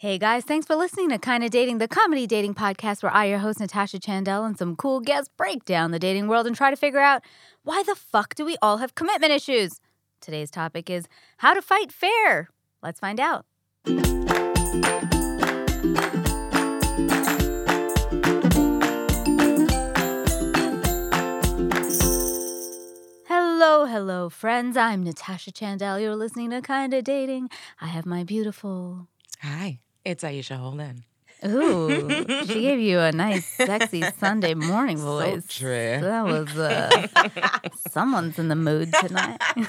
Hey guys, thanks for listening to Kinda Dating, the comedy dating podcast where I, your host Natasha Chandel, and some cool guests break down the dating world and try to figure out why the fuck do we all have commitment issues? Today's topic is how to fight fair. Let's find out. Hello, hello, friends. I'm Natasha Chandel. You're listening to Kinda Dating. I have my beautiful Hi, it's Aisha Holden. Ooh, she gave you a nice, sexy Sunday morning voice. true. That was uh, someone's in the mood tonight.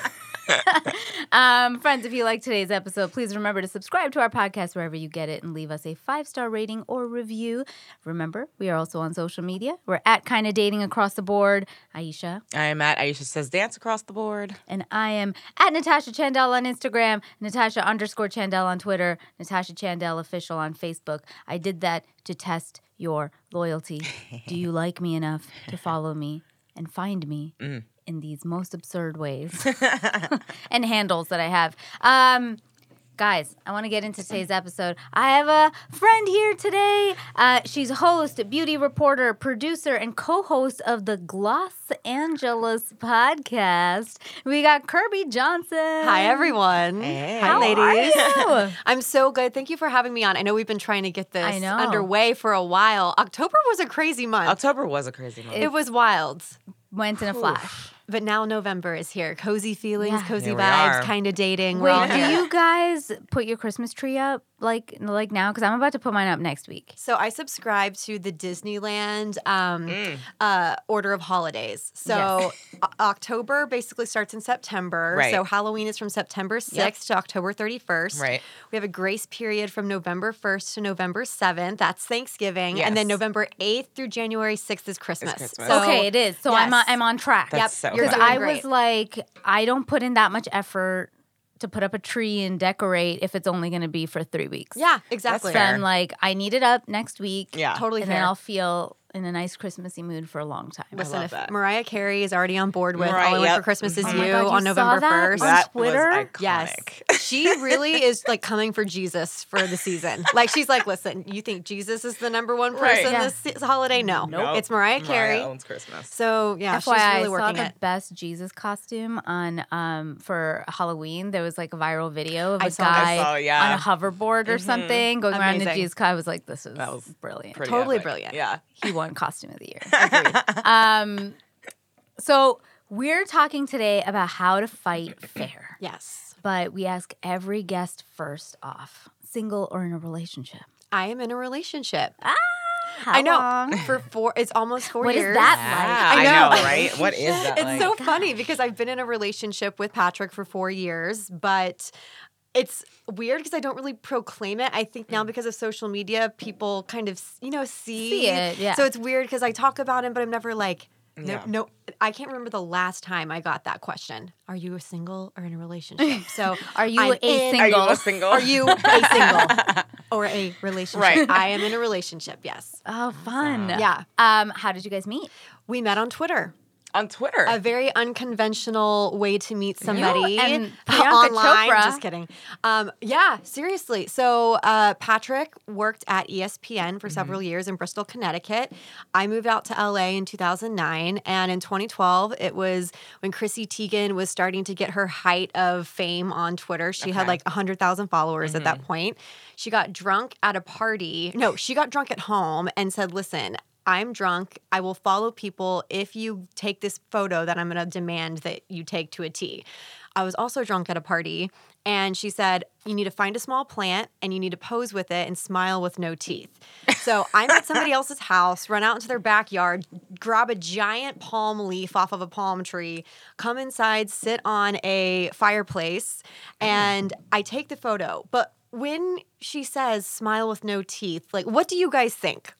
um, friends, if you like today's episode, please remember to subscribe to our podcast wherever you get it and leave us a five star rating or review. Remember, we are also on social media. We're at kind of dating across the board. Aisha I am at Aisha Says Dance across the board. and I am at Natasha Chandel on Instagram, Natasha underscore Chandel on Twitter, Natasha Chandel official on Facebook. I did that to test your loyalty. Do you like me enough to follow me and find me in these most absurd ways and handles that I have? Um, Guys, I want to get into today's episode. I have a friend here today. Uh, she's host, beauty reporter, producer, and co host of the Gloss Angeles podcast. We got Kirby Johnson. Hi, everyone. Hey. Hi, How ladies. are you? I'm so good. Thank you for having me on. I know we've been trying to get this underway for a while. October was a crazy month. October was a crazy month. it was wild. Went in a flash. But now November is here. Cozy feelings, Yeah. cozy Here vibes, kind of dating. Wait, do you guys put your Christmas tree up like like now? Because I'm about to put mine up next week. So I subscribe to the Disneyland um, Mm. uh, order of holidays. So O- October basically starts in September. Right. So Halloween is from September 6th Yep. to October 31st. Right. We have a grace period from November 1st to November 7th. That's Thanksgiving. yes. And then November 8th through January 6th is Christmas. Christmas. So- okay, it is. So I'm on. I'm on track. That's so Because fun. doing I was like, I don't put in that much effort to put up a tree and decorate if it's only going to be for three weeks. Yeah, exactly. So. I'm like, I need it up next week. Yeah. Totally and fair. then I'll feel in a nice Christmassy mood for a long time. Listen, love if that. Mariah Carey is already on board with Mariah, All I Want for Christmas Is mm-hmm. Oh You God, you on saw November that 1st. on that Twitter? was iconic. Yes. She really is like coming for Jesus for the season. Like she's like, listen, you think Jesus is the number one Right. person Yeah. this se- holiday? No, Nope. it's Mariah Carey. owns Christmas. So yeah, FYI, she's really I saw working the it. best Jesus costume on um for Halloween. There was like a viral video of a I saw guy I saw, yeah. on a hoverboard or something going around the Amazing. Jesus. I was like, this is That was brilliant. Totally epic. brilliant. Yeah. he won costume of the year. um, so we're talking today about how to fight fair, Yes, but we ask every guest first off, single or in a relationship. I am in a relationship. Ah, how I know long? for four. It's almost four What is years. What is that Yeah, like? I I know. know, right? What is that it's like? so funny because I've been in a relationship with Patrick for four years, but it's weird because I don't really proclaim it. I think now because of social media, people kind of you know see, See it, yeah. So it's weird because I talk about him, but I'm never like. No, Yeah. no, I can't remember the last time I got that question. Are you a single or in a relationship? So, Are you I'm a in- Are you single? a single? Are you a single or a relationship? Right. I am in a relationship. Yes, Oh, fun. Yeah. Um, how did you guys meet? we met on Twitter. On Twitter? a very unconventional way to meet somebody and online. Chopra. Just kidding. Um, yeah, seriously. So uh, Patrick worked at ESPN for several years in Bristol, Connecticut. I moved out to LA in 2009, and in 2012, it was when Chrissy Teigen was starting to get her height of fame on Twitter. She had like 100,000 followers at that point. She got drunk at a party. No, she got drunk at home and said, "Listen." I'm drunk. I will follow people if you take this photo that I'm going to demand that you take to a T. I was also drunk at a party, and she said, You need to find a small plant and you need to pose with it and smile with no teeth. So I'm at somebody else's house, run out into their backyard, grab a giant palm leaf off of a palm tree, come inside, sit on a fireplace, and I take the photo. But when she says smile with no teeth, like, what do you guys think?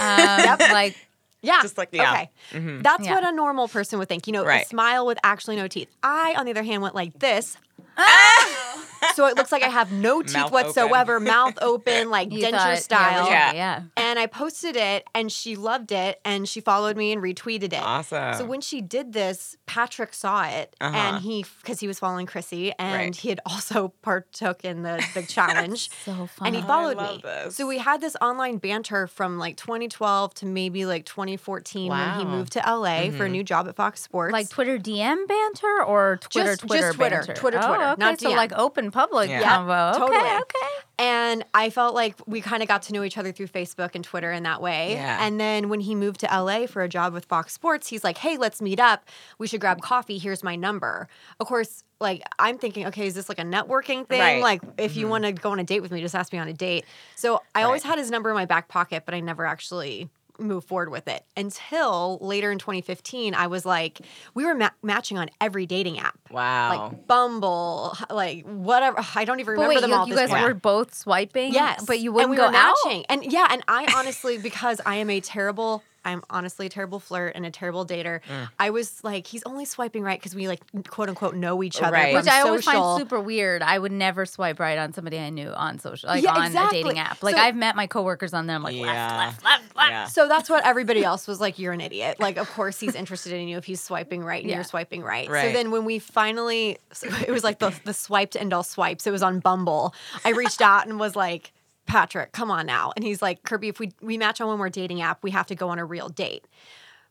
Um, Like, Yeah. Just like- yeah. Okay. That's Yeah. what a normal person would think. You know, a smile with actually no teeth. I, on the other hand, went like this. So it looks like I have no teeth Mouth whatsoever, mouth open, like You denture thought- style. Yeah. yeah. And I posted it and she loved it and she followed me and retweeted it. Awesome. So when she did this, Patrick saw it Uh-huh. and he, because he was following Chrissy and Right. he had also partook in the, the challenge. So fun. and he Oh, I followed love me. this. So we had this online banter from like 2012 to maybe like 2014 when he Mm-hmm. moved to LA for a new job at Fox Sports. like Twitter DM banter or Twitter Just- Twitter just Twitter. banter? Twitter, oh, okay, not so DM. like open public Yeah. Yeah, convo. Okay, totally. okay. And I felt like we kind of got to know each other through Facebook and Twitter in that way. Yeah. And then when he moved to LA for a job with Fox Sports, he's like, hey, let's meet up. We should grab coffee. Here's my number. Of course, like I'm thinking, okay, is this like a networking thing? Right. Like if you mm-hmm. want to go on a date with me, just ask me on a date. So I always had his number in my back pocket, but I never actually moved forward with it until later in 2015. I was like, we were ma- matching on every dating app. wow. Like Bumble, like whatever. I don't even But remember wait, them you, all. you guys point. were both swiping? Yes, But you and wouldn't we go were out? matching. And yeah, and I honestly, because I am a terrible, I'm honestly a terrible flirt and a terrible dater. Mm. I was like, he's only swiping right because we like quote unquote know each other. Right. Which I always find super weird. I would never swipe right on somebody I knew on social, like Yeah, on exactly. a dating app. Like So- I've met my coworkers on them, like Yeah. left, left, left, left. yeah. So that's what everybody else was like. You're an idiot. Like, of course he's interested in you if he's swiping right and Yeah. you're swiping right. So then when we finally, so it was like the the swiped and all swipes. It was on Bumble. I reached out and was like, Patrick, come on now. And he's like, Kirby, if we we match on one more dating app, we have to go on a real date.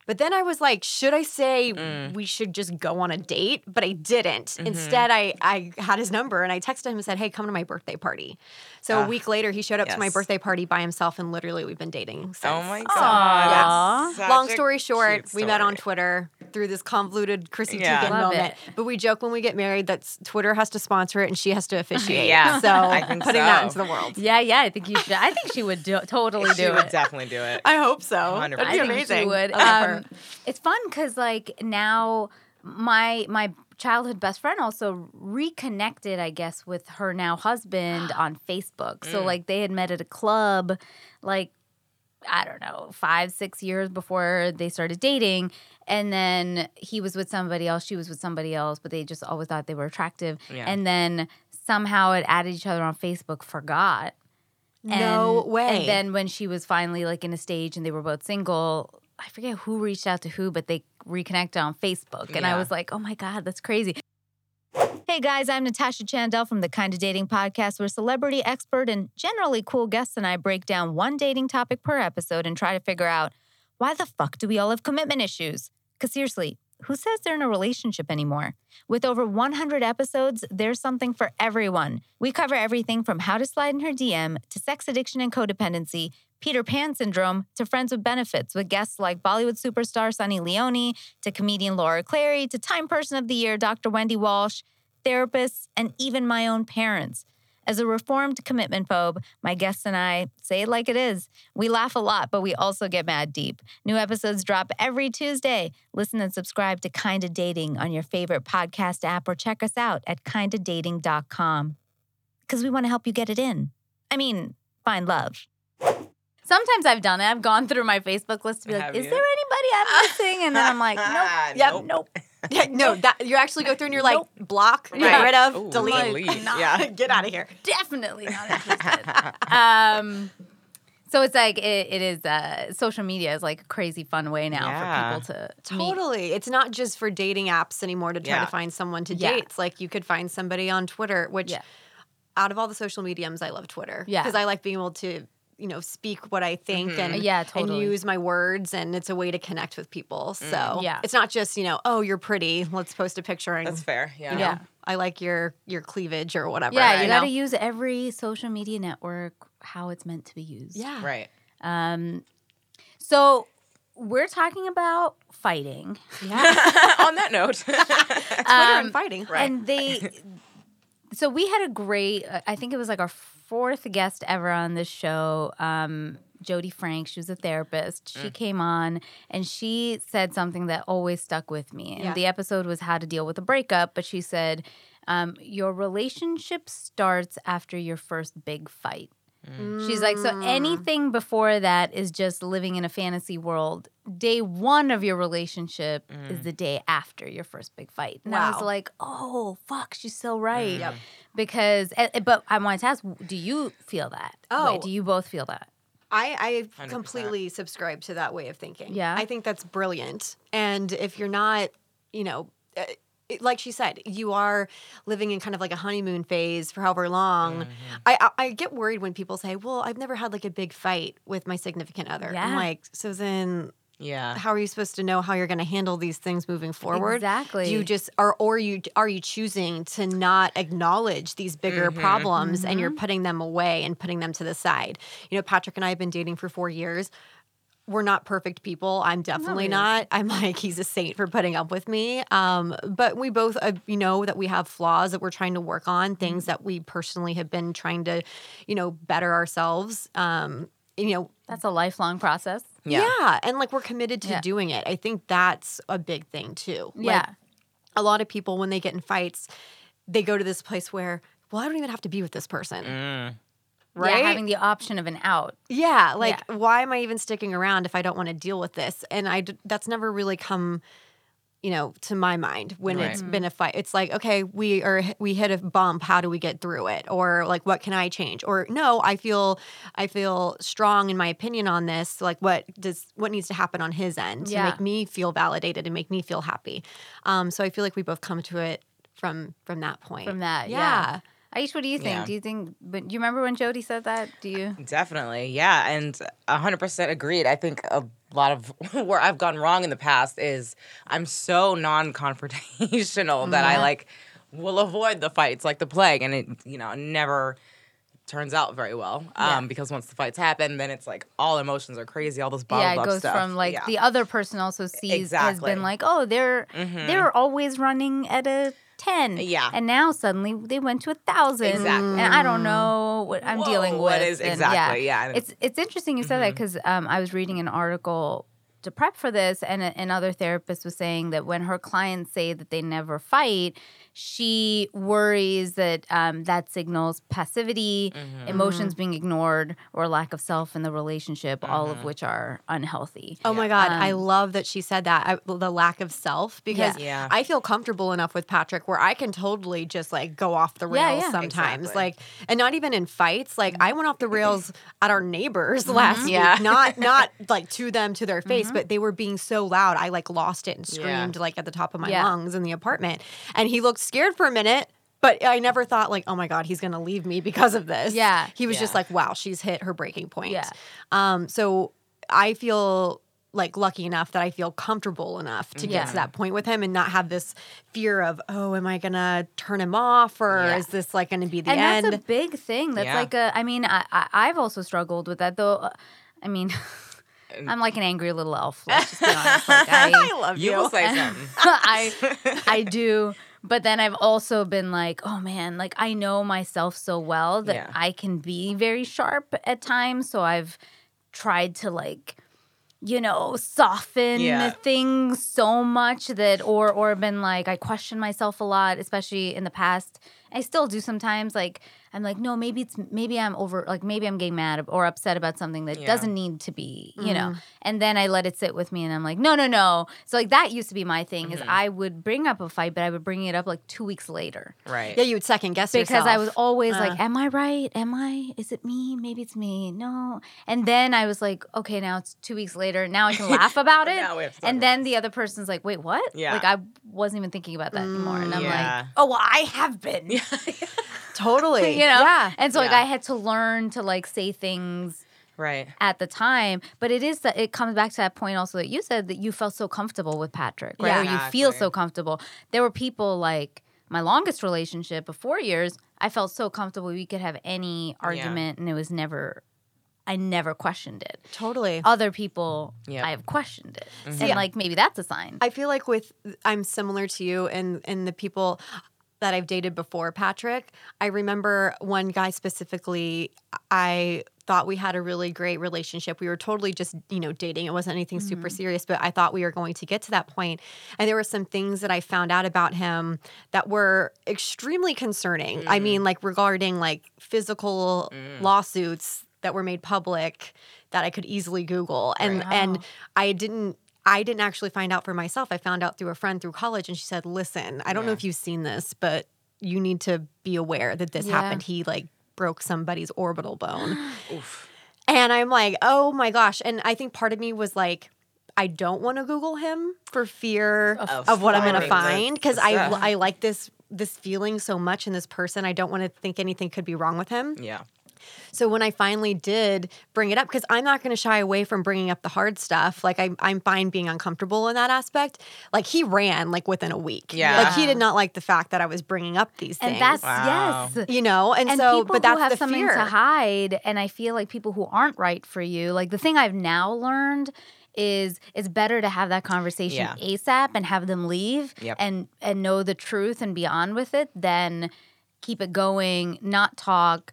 But then I was like, should I say Mm. we should just go on a date? But I didn't. Mm-hmm. Instead, I, I had his number and I texted him and said, hey, come to my birthday party. So a Ah, week later, he showed up to my birthday party by himself and literally we've been dating since. oh my So- god. Aw. That's such Long story short, cute we met on. Twitter through this convoluted Chrissy Yeah. Teigen Love moment. it. But we joke when we get married that Twitter has to sponsor it and she has to officiate. Yeah, So I think putting that into the world. Yeah, yeah. I think you should. I think she would do, totally do it. She do would it. definitely do it. I hope so. 100%. That'd I be think amazing. she would. I love her. Um, it's fun because like now my my childhood best friend also reconnected, I guess, with her now husband on Facebook. So Mm. like they had met at a club, like I don't know, five six years before they started dating, and then he was with somebody else, she was with somebody else, but they just always thought they were attractive, Yeah. and then somehow it added each other on Facebook, forgot. no And- way. And then when she was finally like in a stage and they were both single, I forget who reached out to who, but they reconnected on Facebook. And I was like, oh my God, that's crazy. Hey guys, I'm Natasha Chandel from the Kind of Dating Podcast, where celebrity expert and generally cool guests and I break down one dating topic per episode and try to figure out why the fuck do we all have commitment issues? Because seriously, who says they're in a relationship anymore? With over 100 episodes, there's something for everyone. We cover everything from how to slide in her DM to sex addiction and codependency, Peter Pan syndrome to friends with benefits with guests like Bollywood superstar Sunny Leone to comedian Laura Clery to Time Person of the Year Dr. Wendy Walsh, therapists, and even my own parents. As a reformed commitment phobe, my guests and I say it like it is. We laugh a lot, but we also get mad deep. New episodes drop every Tuesday. Listen and subscribe to Kinda Dating on your favorite podcast app or check us out at kindadating.com. Because we want to help you get it in. I mean, find love. Sometimes I've done it. I've gone through my Facebook list to be like, Have is you? there anybody I'm missing? And then I'm like, nope. Yep. Nope. Nope. Yeah, no, that you actually go through and you're like Nope. block, Right. get rid of, Ooh, delete. delete. not- Yeah. get out of here. Definitely not interested. um, so it's like it, it is. Uh, social media is like a crazy fun way now Yeah. for people to meet. Totally. It's not just for dating apps anymore to try Yeah. to find someone to Yeah. date. It's like you could find somebody on Twitter, which Yeah. out of all the social mediums, I love Twitter. Yeah. Because I like being able to, you know, speak what I think Mhm. and Yeah, and use my words and it's a way to connect with people. So Yeah. it's not just, you know, oh, you're pretty. Let's post a picture and That's fair. Yeah. you know, Yeah. I like your your cleavage or whatever. yeah, you you got to use every social media network how it's meant to be used. Yeah. Right. Um, so we're talking about fighting, Yeah. On that note. Twitter Um, and fighting. Right. and they. So we had a great. uh, I think it was like our fourth guest ever on this show. Um, Jody Frank. She was a therapist. Mm. She came on and she said something that always stuck with me. And Yeah. the episode was how to deal with a breakup. But she said, um, "Your relationship starts after your first big fight." She's like, so anything before that is just living in a fantasy world. Day one of your relationship is the day after your first big fight. And I was like, oh, fuck, she's so right. Yep. Because, eh, eh, but I wanted to ask, do you feel that? Oh. Wait, do you both feel that? I, I completely subscribe to that way of thinking. Yeah. I think that's brilliant. And if you're not, you know, uh, it- like she said, you are living in kind of like a honeymoon phase for however long. Mm-hmm. I, I I get worried when people say, "Well, I've never had like a big fight with my significant other." I'm Yeah. like, so then Yeah. how are you supposed to know how you're going to handle these things moving forward? Exactly. Do you just are or you are you choosing to not acknowledge these bigger Mm-hmm. problems and you're Mm-hmm. putting them away and putting them to the side? You know, Patrick and I have been dating for 4 years. We're not perfect people. I'm definitely really. not. I'm like he's a saint for putting up with me. Um, but we both uh, you know that we have flaws that we're trying to work on, things Mm-hmm. that we personally have been trying to, you know, better ourselves. Um, you know, That's a lifelong process. Yeah. yeah. And like we're committed to Yeah. doing it. I think that's a big thing too. Like, Yeah. A lot of people, when they get in fights, they go to this place where, well, I don't even have to be with this person. Mm. Right? Yeah, having the option of an out. Yeah. Like, why am I even sticking around if I don't want to deal with this? And I that's never really come. You know, to my mind, when Right. it's been a fight, it's like, okay, we are we hit a bump. How do we get through it? Or like, what can I change? Or no, I feel I feel strong in my opinion on this. Like, what does what needs to happen on his end Yeah. to make me feel validated and make me feel happy? Um, so I feel like we both come to it from from that point. From that, yeah. yeah. Aish, what do you think? Yeah. Do you think? But do you remember when Jody said that? Do you? Definitely, yeah, and hundred percent agreed. I think a lot of where I've gone wrong in the past is I'm so non-confrontational that I like will avoid the fights like the plague, and it you know never turns out very well. Yeah. Um, because once the fights happen, then it's like all emotions are crazy, all this yeah, it goes stuff. from like Yeah. the other person also sees has been like, oh, they're Mhm. they're always running at a ten, Yeah. and now suddenly they went to a thousand, Exactly. and I don't know what I'm dealing with. what is- and exactly, yeah. It's it's interesting you said that because um, I was reading an article to prep for this, and another therapist was saying that when her clients say that they never fight, she worries that um, that signals passivity, Mm-hmm. emotions being ignored, or lack of self in the relationship, all Mm-hmm. of which are unhealthy. Oh my God. I Um, love that she said that. I, the lack of self, because Yeah. I feel comfortable enough with Patrick where I can totally just like go off the rails yeah. sometimes. Exactly. Like, and not even in fights. Like, I went off the rails at our neighbors last Yeah. week. Not, not like to them, to their face, but they were being so loud. I like lost it and Yeah. screamed like at the top of my Yeah. lungs in the apartment. And he looked scared for a minute. But I never thought like, oh my God, he's gonna leave me because of this. Yeah. He was just like, wow, she's hit her breaking point. Yeah. Um, so I feel like lucky enough that I feel comfortable enough to Yeah. get to that point with him and not have this fear of, oh, am I gonna turn him off or Yeah. is this like gonna be the and end? that's a big thing. That's Yeah. like a. I mean, I, I I've also struggled with that though. Uh, I mean, I'm like an angry little elf. Let's just be honest. Like I, love you will say something. I I do. But then I've also been like, oh man, like I know myself so well that Yeah. I can be very sharp at times. So I've tried to like, you know, soften Yeah. things so much that or or been like I question myself a lot, especially in the past. I still do sometimes. Like I'm like, no, maybe it's maybe I'm over like maybe I'm getting mad or upset about something that Yeah. doesn't need to be, you know. Mm. And then I let it sit with me and I'm like, no, no, no. So like that used to be my thing is mm-hmm. I would bring up a fight, but I would bring it up like two weeks later. Right. yeah, you would second guess Because I was always Uh. like, Am I right? Am I? Is it me? Maybe it's me. No. And then I was like, okay, now it's two weeks later. Now I can laugh about it. Now we have and about then the other person's like, wait, what? Yeah. Like I wasn't even thinking about that anymore. And I'm Yeah. like, mm. oh, well, I have been. totally. you know? Yeah. And so like Yeah. I had to learn to like say things Right. at the time. But it is that it comes back to that point also that you said that you felt so comfortable with Patrick, right? Yeah. Or you feel so comfortable. There were people like my longest relationship of four years, I felt so comfortable we could have any argument and it was never I never questioned it. Totally. Other people Yep. I have questioned it. See, And like maybe that's a sign. I feel like with I'm similar to you and and the people that I've dated before, Patrick, I remember one guy specifically, I thought we had a really great relationship. We were totally just, you know, dating. It wasn't anything super mm-hmm. serious, but I thought we were going to get to that point. And there were some things that I found out about him that were extremely concerning. I mean, mm. like regarding like physical mm. lawsuits that were made public that I could easily Google. And Right. and I didn't I didn't actually find out for myself. I found out through a friend through college and she said, "Listen, I don't know if you've seen this, but you need to be aware that this Yeah. happened. He like broke somebody's orbital bone." And I'm like, "Oh my gosh." And I think part of me was like I don't want to Google him for fear Of of, what I'm going to find because I. I like this this feeling so much in this person. I don't want to think anything could be wrong with him. Yeah. So when I finally did bring it up, because I'm not going to shy away from bringing up the hard stuff. Like I'm, I'm fine being uncomfortable in that aspect. Like he ran like within a week. Yeah. Like he did not like the fact that I was bringing up these things. And that's Wow. yes. you know, and, and so, people but that's who have the something fear. to hide and i feel like people who aren't right for you like the thing i've now learned is it's better to have that conversation Yeah. asap and have them leave Yep. and and know the truth and be on with it than keep it going not talk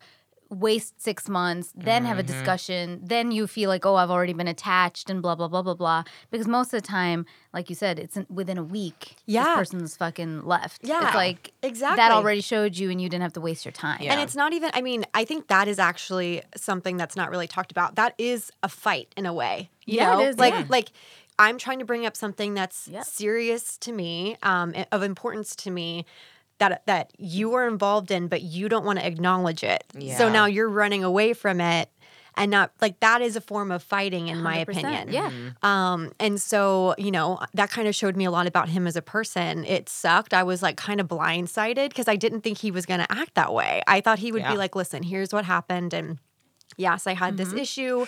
waste six months then have a Mm-hmm. discussion then you feel like oh i've already been attached and blah blah blah blah blah because most of the time like you said it's in, within a week Yeah. this person's fucking left Yeah, it's like exactly. that already showed you and you didn't have to waste your time Yeah. And it's not even, I mean, I think that is actually something that's not really talked about. That is a fight in a way. You Yeah, it know? is, Like, yeah. like I'm trying to bring up something that's Yep. serious to me, um, of importance to me. That, that you are involved in, but you don't want to acknowledge it. yeah. So now you're running away from it, and not like that is a form of fighting, in my 100%, opinion. yeah Um, and so, you know, that kind of showed me a lot about him as a person. It sucked. I was like kind of blindsided because I didn't think he was going to act that way. I thought he would Yeah. be like, listen, here's what happened. And yes, I had this issue.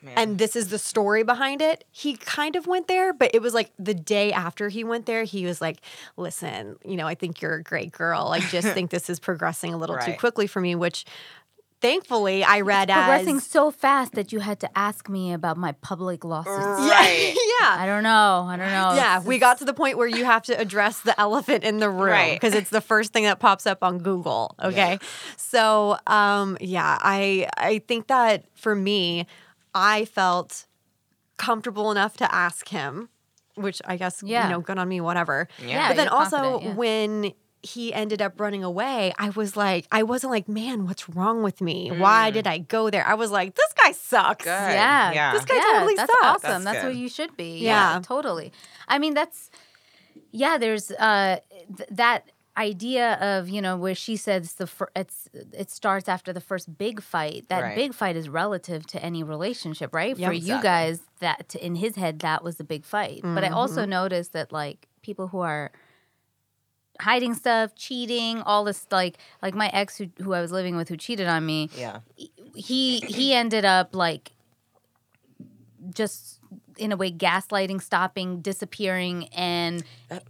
Man. And this is the story behind it. He kind of went there, but it was like the day after he went there, he was like, Listen, you know, I think you're a great girl. I just think this is progressing a little too quickly for me, which thankfully I read as. progressing as so fast that you had to ask me about my public losses. Right. yeah. I don't know. I don't know. Yeah, It's- we got to the point where you have to address the elephant in the room Right. because it's the first thing that pops up on Google. Okay, so um, yeah, I I think that for me, I felt comfortable enough to ask him, which I guess Yeah. you know, good on me, whatever. Yeah, but then also yeah. when he ended up running away, I was like, I wasn't like, man, what's wrong with me? Why did I go there? I was like, this guy sucks. Good. Yeah, Yeah. This guy yeah, totally that's sucks. awesome. That's That's, what you should be. Yeah. Yeah, totally. I mean, that's yeah. There's uh th- that idea of you know where she says the fir- it's it starts after the first big fight. That Right. big fight is relative to any relationship, right? For you guys, that in his head that was the big fight. But I also Mm-hmm. noticed that like people who are hiding stuff, cheating, all this like like my ex who who I was living with who cheated on me Yeah. he he ended up like just in a way gaslighting stopping disappearing and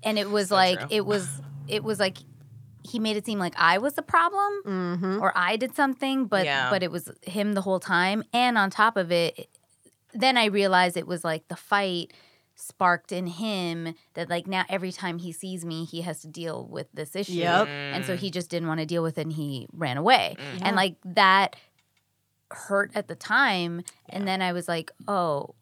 and it was so like true. it was it was like he made it seem like i was the problem Mm-hmm. or i did something but Yeah. but it was him the whole time and on top of it then i realized it was like the fight sparked in him that like now every time he sees me he has to deal with this issue Yep. and so he just didn't want to deal with it and he ran away Yeah. and like that hurt at the time and then i was like oh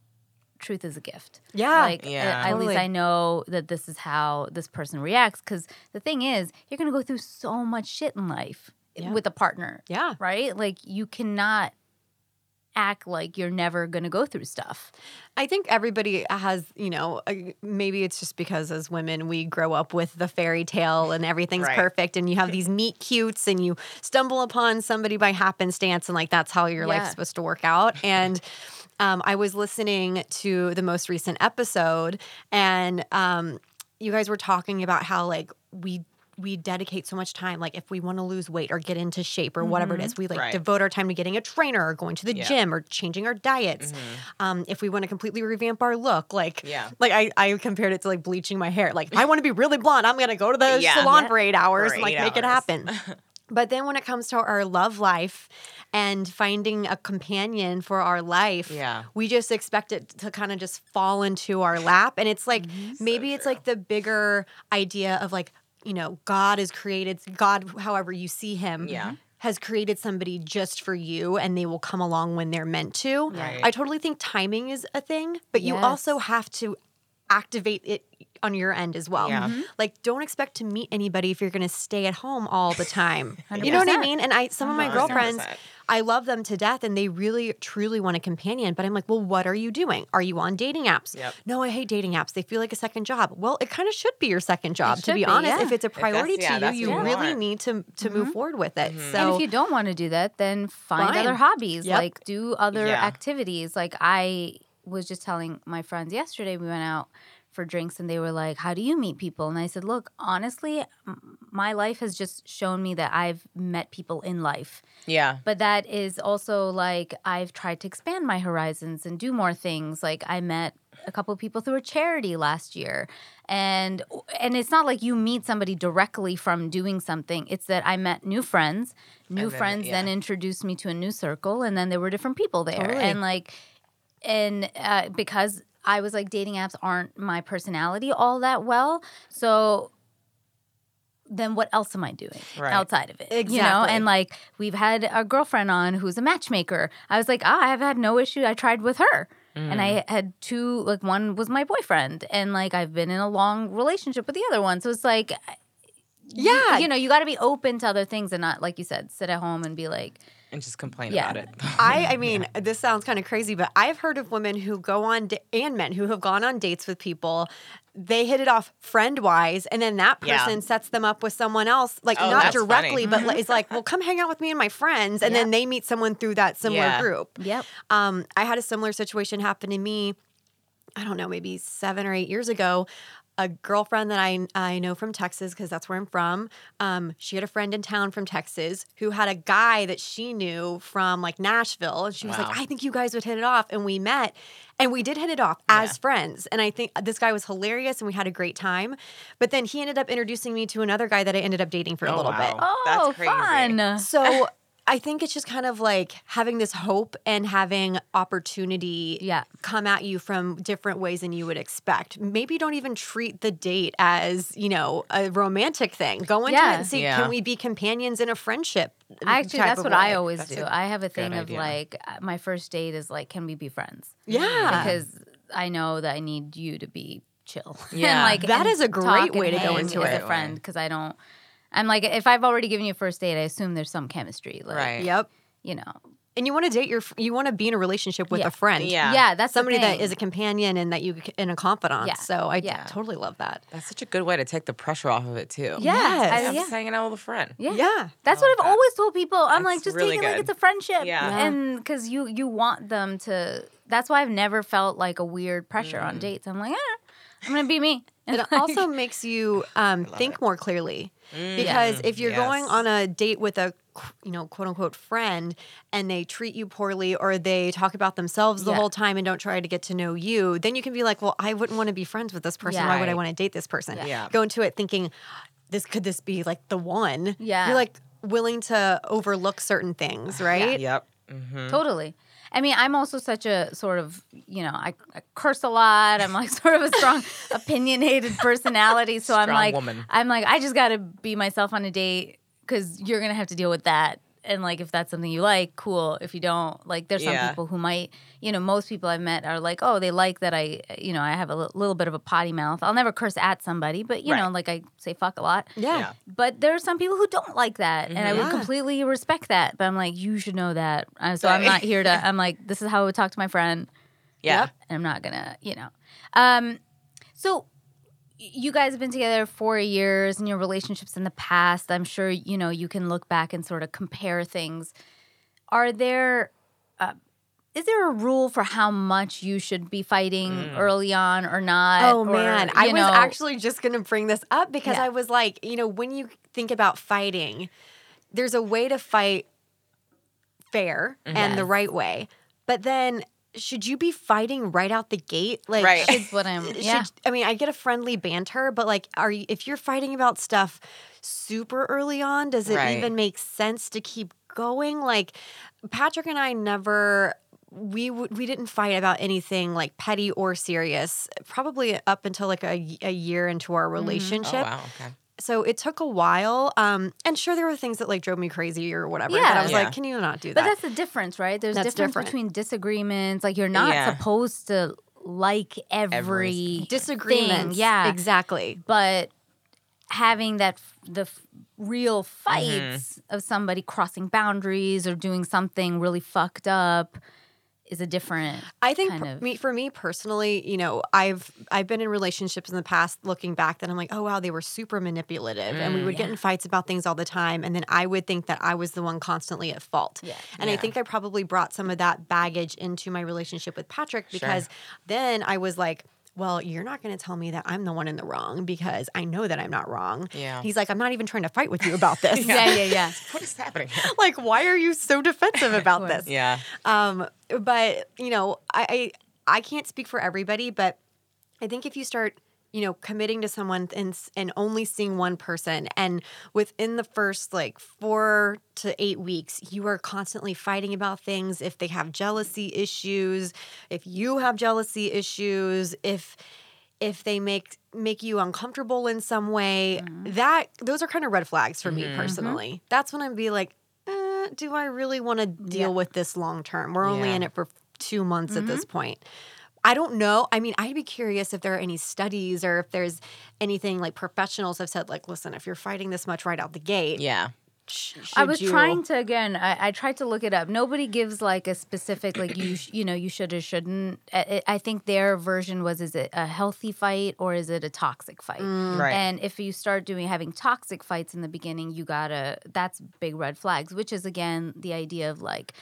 truth is a gift Yeah. like Yeah. at, at Totally. least i know that this is how this person reacts because the thing is you're gonna go through so much shit in life Yeah. with a partner yeah. right like you cannot act like you're never gonna go through stuff I think everybody has, you know, uh, maybe it's just because as women we grow up with the fairy tale and everything's Right. perfect and you have these meet cutes and you stumble upon somebody by happenstance and like that's how your life's supposed to work out. And um, I was listening to the most recent episode and um, you guys were talking about how like we we dedicate so much time like if we want to lose weight or get into shape or whatever it is we like Right. devote our time to getting a trainer or going to the Yeah. gym or changing our diets um, if we want to completely revamp our look like Yeah. like I, I compared it to like bleaching my hair like i want to be really blonde i'm gonna go to the Yeah. salon Yeah. for eight hours For and like make it happen but then when it comes to our love life and finding a companion for our life Yeah. we just expect it to kind of just fall into our lap and it's like Mm-hmm. maybe it's like the bigger idea of like you know, God is created God, however you see him, Yeah. has created somebody just for you, and they will come along when they're meant to. Right. I totally think timing is a thing, but you also have to activate it on your end as well. Yeah. Mm-hmm. Mhm. Like don't expect to meet anybody if you're going to stay at home all the time. you know what I mean? And I some of my 100%. girlfriends I love them to death and they really truly want a companion, but I'm like, "Well, what are you doing? Are you on dating apps?" Yep. No, I hate dating apps. They feel like a second job. Well, it kind of should be your second job to be, be, honest. yeah. If it's a priority to that's you, you what really want. need to to move forward with it. So and if you don't want to do that, then find Fine. other hobbies. Yep. Like do other Yeah. activities. Like I was just telling my friends yesterday, we went out for drinks and they were like, How do you meet people? And I said, Look, honestly, my life has just shown me that I've met people in life. Yeah. But that is also like I've tried to expand my horizons and do more things. Like I met a couple of people through a charity last year. And and it's not like you meet somebody directly from doing something. It's that I met new friends. New then- friends then introduced me to a new circle and then there were different people there. Totally. And like and uh, because I was like dating apps aren't my personality all that well. So then what else am I doing Right. outside of it? You know, and like we've had a girlfriend on who's a matchmaker. I was like, ah, I've had no issue. I tried with her. And I had two, like one was my boyfriend, and like I've been in a long relationship with the other one. So it's like, you- Yeah. you, know, you got to be open to other things and not, like you said, sit at home and be like, And just complain Yeah. about it. I, I mean, this sounds kind of crazy, but I've heard of women who go on da- and men who have gone on dates with people. They hit it off friend wise, and then that Yeah. person sets them up with someone else, like Oh, not directly, funny. but li- it's like, well, come hang out with me and my friends, and then they meet someone through that similar Yeah. group. yep. Um, I had a similar situation happen to me. I don't know, maybe seven or eight years ago. A girlfriend that I I know from Texas because that's where I'm from. Um, she had a friend in town from Texas who had a guy that she knew from like Nashville, and she was Wow. like, "I think you guys would hit it off." And we met, and we did hit it off as friends. And I think this guy was hilarious, and we had a great time. But then he ended up introducing me to another guy that I ended up dating for a Oh, little wow. bit. Oh, That's crazy. fun. So I think it's just kind of like having this hope and having opportunity Yeah. come at you from different ways than you would expect. Maybe don't even treat the date as, you know, a romantic thing. Go into Yeah. it and see Yeah. can we be companions in a friendship? Actually, that's of what I always That's do. a I have a thing of idea. like uh, my first date is like, can we be friends? Yeah. Because I know that I need you to be chill. Yeah. and like That and is a great way to go hang into as it. a friend because I don't. I'm like, if I've already given you a first date, I assume there's some chemistry. Like, Right. Yep. You know. And you want to date your, you want to be in a relationship with Yeah. a friend. Yeah. Yeah, that's Somebody that thing. is a companion and that you, and a confidant. Yeah. So I Yeah. totally love that. That's such a good way to take the pressure off of it too. Yeah, Yes. I- I'm yeah. just hanging out with a friend. Yeah. Yeah. That's I what like I've that. always told people. I'm like, just really take it like it's a friendship. Yeah. Yeah. And because you you want them to. That's why I've never felt like a weird pressure Mm. on dates. I'm like, ah, I'm gonna be me. It also makes you um, think more clearly because if you're going on a date with a you know quote unquote friend and they treat you poorly or they talk about themselves the Yeah. whole time and don't try to get to know you, then you can be like, well, I wouldn't want to be friends with this person. Yeah. Why would I want to date this person? Yeah. Go into it thinking, this could this be like the one? Yeah. You're like willing to overlook certain things, right? Yep. Mm-hmm. Totally. I mean, I'm also such a sort of, you know, I, I curse a lot. I'm like sort of a strong, opinionated personality. So I'm like, woman. I'm like, I just got to be myself on a date because you're gonna have to deal with that. And like, if that's something you like, cool. If you don't, like, there's some Yeah. people who might, you know, most people I've met are like, oh, they like that I, you know, I have a little bit of a potty mouth. I'll never curse at somebody, but you know, like I say fuck a lot. Yeah. Yeah. But there are some people who don't like that, and I would Yeah. completely respect that. But I'm like, you should know that. Uh, So I'm not here to. I'm like, this is how I would talk to my friend, Yeah. Yep. and I'm not gonna, you know. Um, so y- you guys have been together four years, and your relationships in the past. I'm sure you know you can look back and sort of compare things. Are there? Uh, is there a rule for how much you should be fighting early on or not? Oh Or, man, I you was actually just going to bring this up because Yeah. I was like, you know, when you think about fighting, there's a way to fight fair and the right way. But then should you be fighting right out the gate? Like Right. should- what I'm. should- Yeah. I mean, I get a friendly banter, but like are you if you're fighting about stuff super early on, does it Right. even make sense to keep going? Like Patrick and I never we w- we didn't fight about anything like petty or serious probably up until like a year into our mm-hmm. Oh relationship wow. Okay. So it took a while. Um, and sure, there were things that like drove me crazy or whatever. But Yeah. I was Yeah. like, can you not do that? But that's the difference, right? There's That's difference different. between disagreements. Like you're not Yeah. supposed to like every Every- Disagreements. thing. Yeah, Exactly. but having that the f- real fights of somebody crossing boundaries or doing something really fucked up is a different. I think kind of- me for me personally, you know, I've I've been in relationships in the past looking back that I'm like, oh wow, they were super manipulative and we mm, would get in fights about things all the time and then I would think that I was the one constantly at fault. Yeah. And I think I probably brought some of that baggage into my relationship with Patrick because then I was like well, you're not going to tell me that I'm the one in the wrong because I know that I'm not wrong. Yeah. He's like, I'm not even trying to fight with you about this. yeah, yeah, yeah. What is happening here? like, why are you so defensive about this? Yeah. Um, but you know, I, I I can't speak for everybody, but I think if you start, you know, committing to someone and and only seeing one person, and within the first like four to eight weeks, you are constantly fighting about things. If they have jealousy issues, if you have jealousy issues, if if they make make you uncomfortable in some way, mm-hmm. that those are kind of red flags for me mm-hmm. Mm-hmm. personally. That's when I'd be like, eh, do I really want to deal with this long term? We're only Yeah. in it for two months at this point. I don't know. I mean, I'd be curious if there are any studies or if there's anything like professionals have said, like, listen, if you're fighting this much right out the gate, Yeah. sh- I was you- trying to again. I, I tried to look it up. Nobody gives like a specific like you sh- you know you should or shouldn't. I, I think their version was is it a healthy fight or is it a toxic fight? Mm. Right. And if you start doing having toxic fights in the beginning, you gotta that's big red flags. Which is again the idea of like.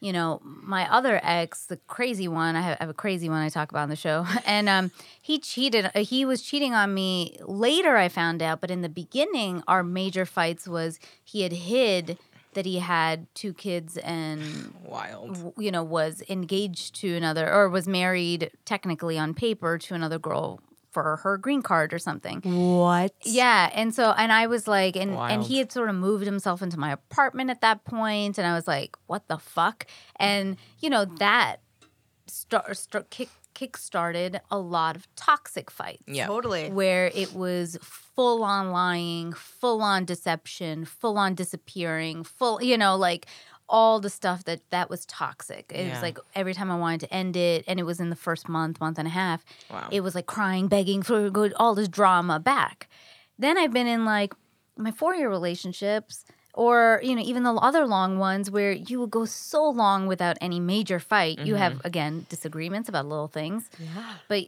You know, my other ex, the crazy one, I have, I have a crazy one I talk about on the show. And um, he cheated. uh, He was cheating on me later, I found out. But in the beginning, our major fights was he had hid that he had two kids and Wild. you know was engaged to another or was married technically on paper to another girl for her green card or something. What? Yeah, and so and I was like, and and he had sort of moved himself into my apartment at that point, and I was like, what the fuck? And you know that start, start kick kick started a lot of toxic fights Yeah. Totally. where it was full on lying, full on deception, full on disappearing, full, you know, like all the stuff that that was toxic. It Yeah. was like every time I wanted to end it, and it was in the first month, month and a half, Wow. it was like crying, begging for good, all this drama back. Then I've been in like my four year relationships. Or you know, even the other long ones where you would go so long without any major fight. You have mm-hmm. again disagreements about little things, Yeah. but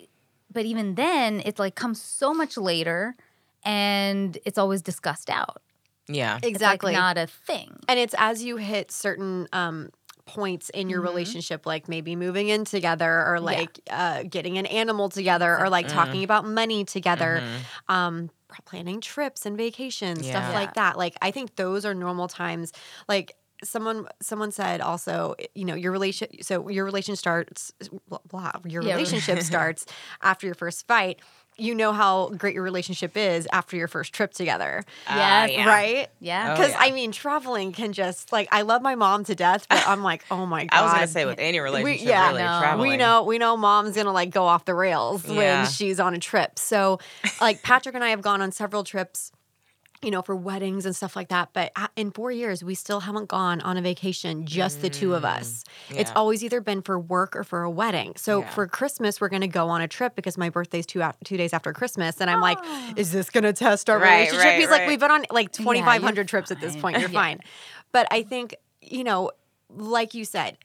but even then it's like comes so much later and it's always discussed out Yeah. It's, like, Exactly. not a thing And it's as you hit certain um, points in Mm-hmm. your relationship, like maybe moving in together or like uh, getting an animal together or like talking about money together, um, planning trips and vacations, stuff Yeah. like that. Like, I think those are normal times. Like, someone someone said also you know your relation so your relation starts blah, blah your Yeah. relationship starts after your first fight you know how great your relationship is after your first trip together uh, Yes. yeah. right yeah Oh, because yeah. I mean, traveling can just like I love my mom to death, but I'm like, oh my god. I was gonna say with any relationship, yeah, really no. traveling. we know we know mom's gonna like go off the rails Yeah. when she's on a trip. So, like Patrick and I have gone on several trips. You know, for weddings and stuff like that. But uh, in four years, we still haven't gone on a vacation, just the two of us. Mm. It's always either been for work or for a wedding. So Yeah. for Christmas, we're going to go on a trip because my birthday's two, two days after Christmas. And I'm like, Oh. is this going to test our Right, relationship? right, He's like, we've been on like you're 2,500 trips at this point. You're Yeah. fine. But I think, you know, like you said,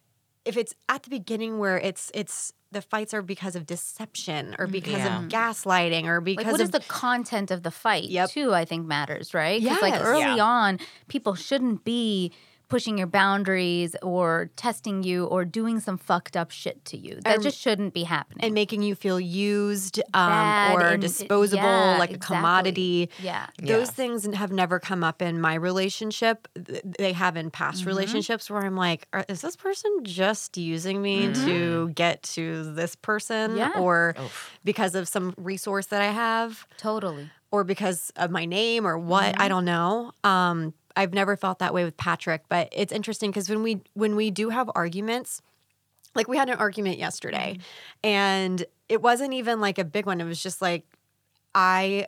if it's at the beginning where it's it's the fights are because of deception or mm, because Yeah. of gaslighting or because like what of is the content of the fight Yep. too i think matters right 'Cause, like Yes. early Yeah. on people shouldn't be pushing your boundaries or testing you or doing some fucked up shit to you that And- just shouldn't be happening and making you feel used um, or and- disposable, yeah, like a exactly. commodity. yeah Those Yeah. things have never come up in my relationship. They have in past Mm-hmm. relationships where I'm like, is this person just using me to get to this person? Mm-hmm. Yeah. Or Oof. because of some resource that I have? totally or because of my name or what Mm-hmm. i don't know um i've never felt that way with patrick but it's interesting because when we when we do have arguments like we had an argument yesterday Mm-hmm. and it wasn't even like a big one it was just like i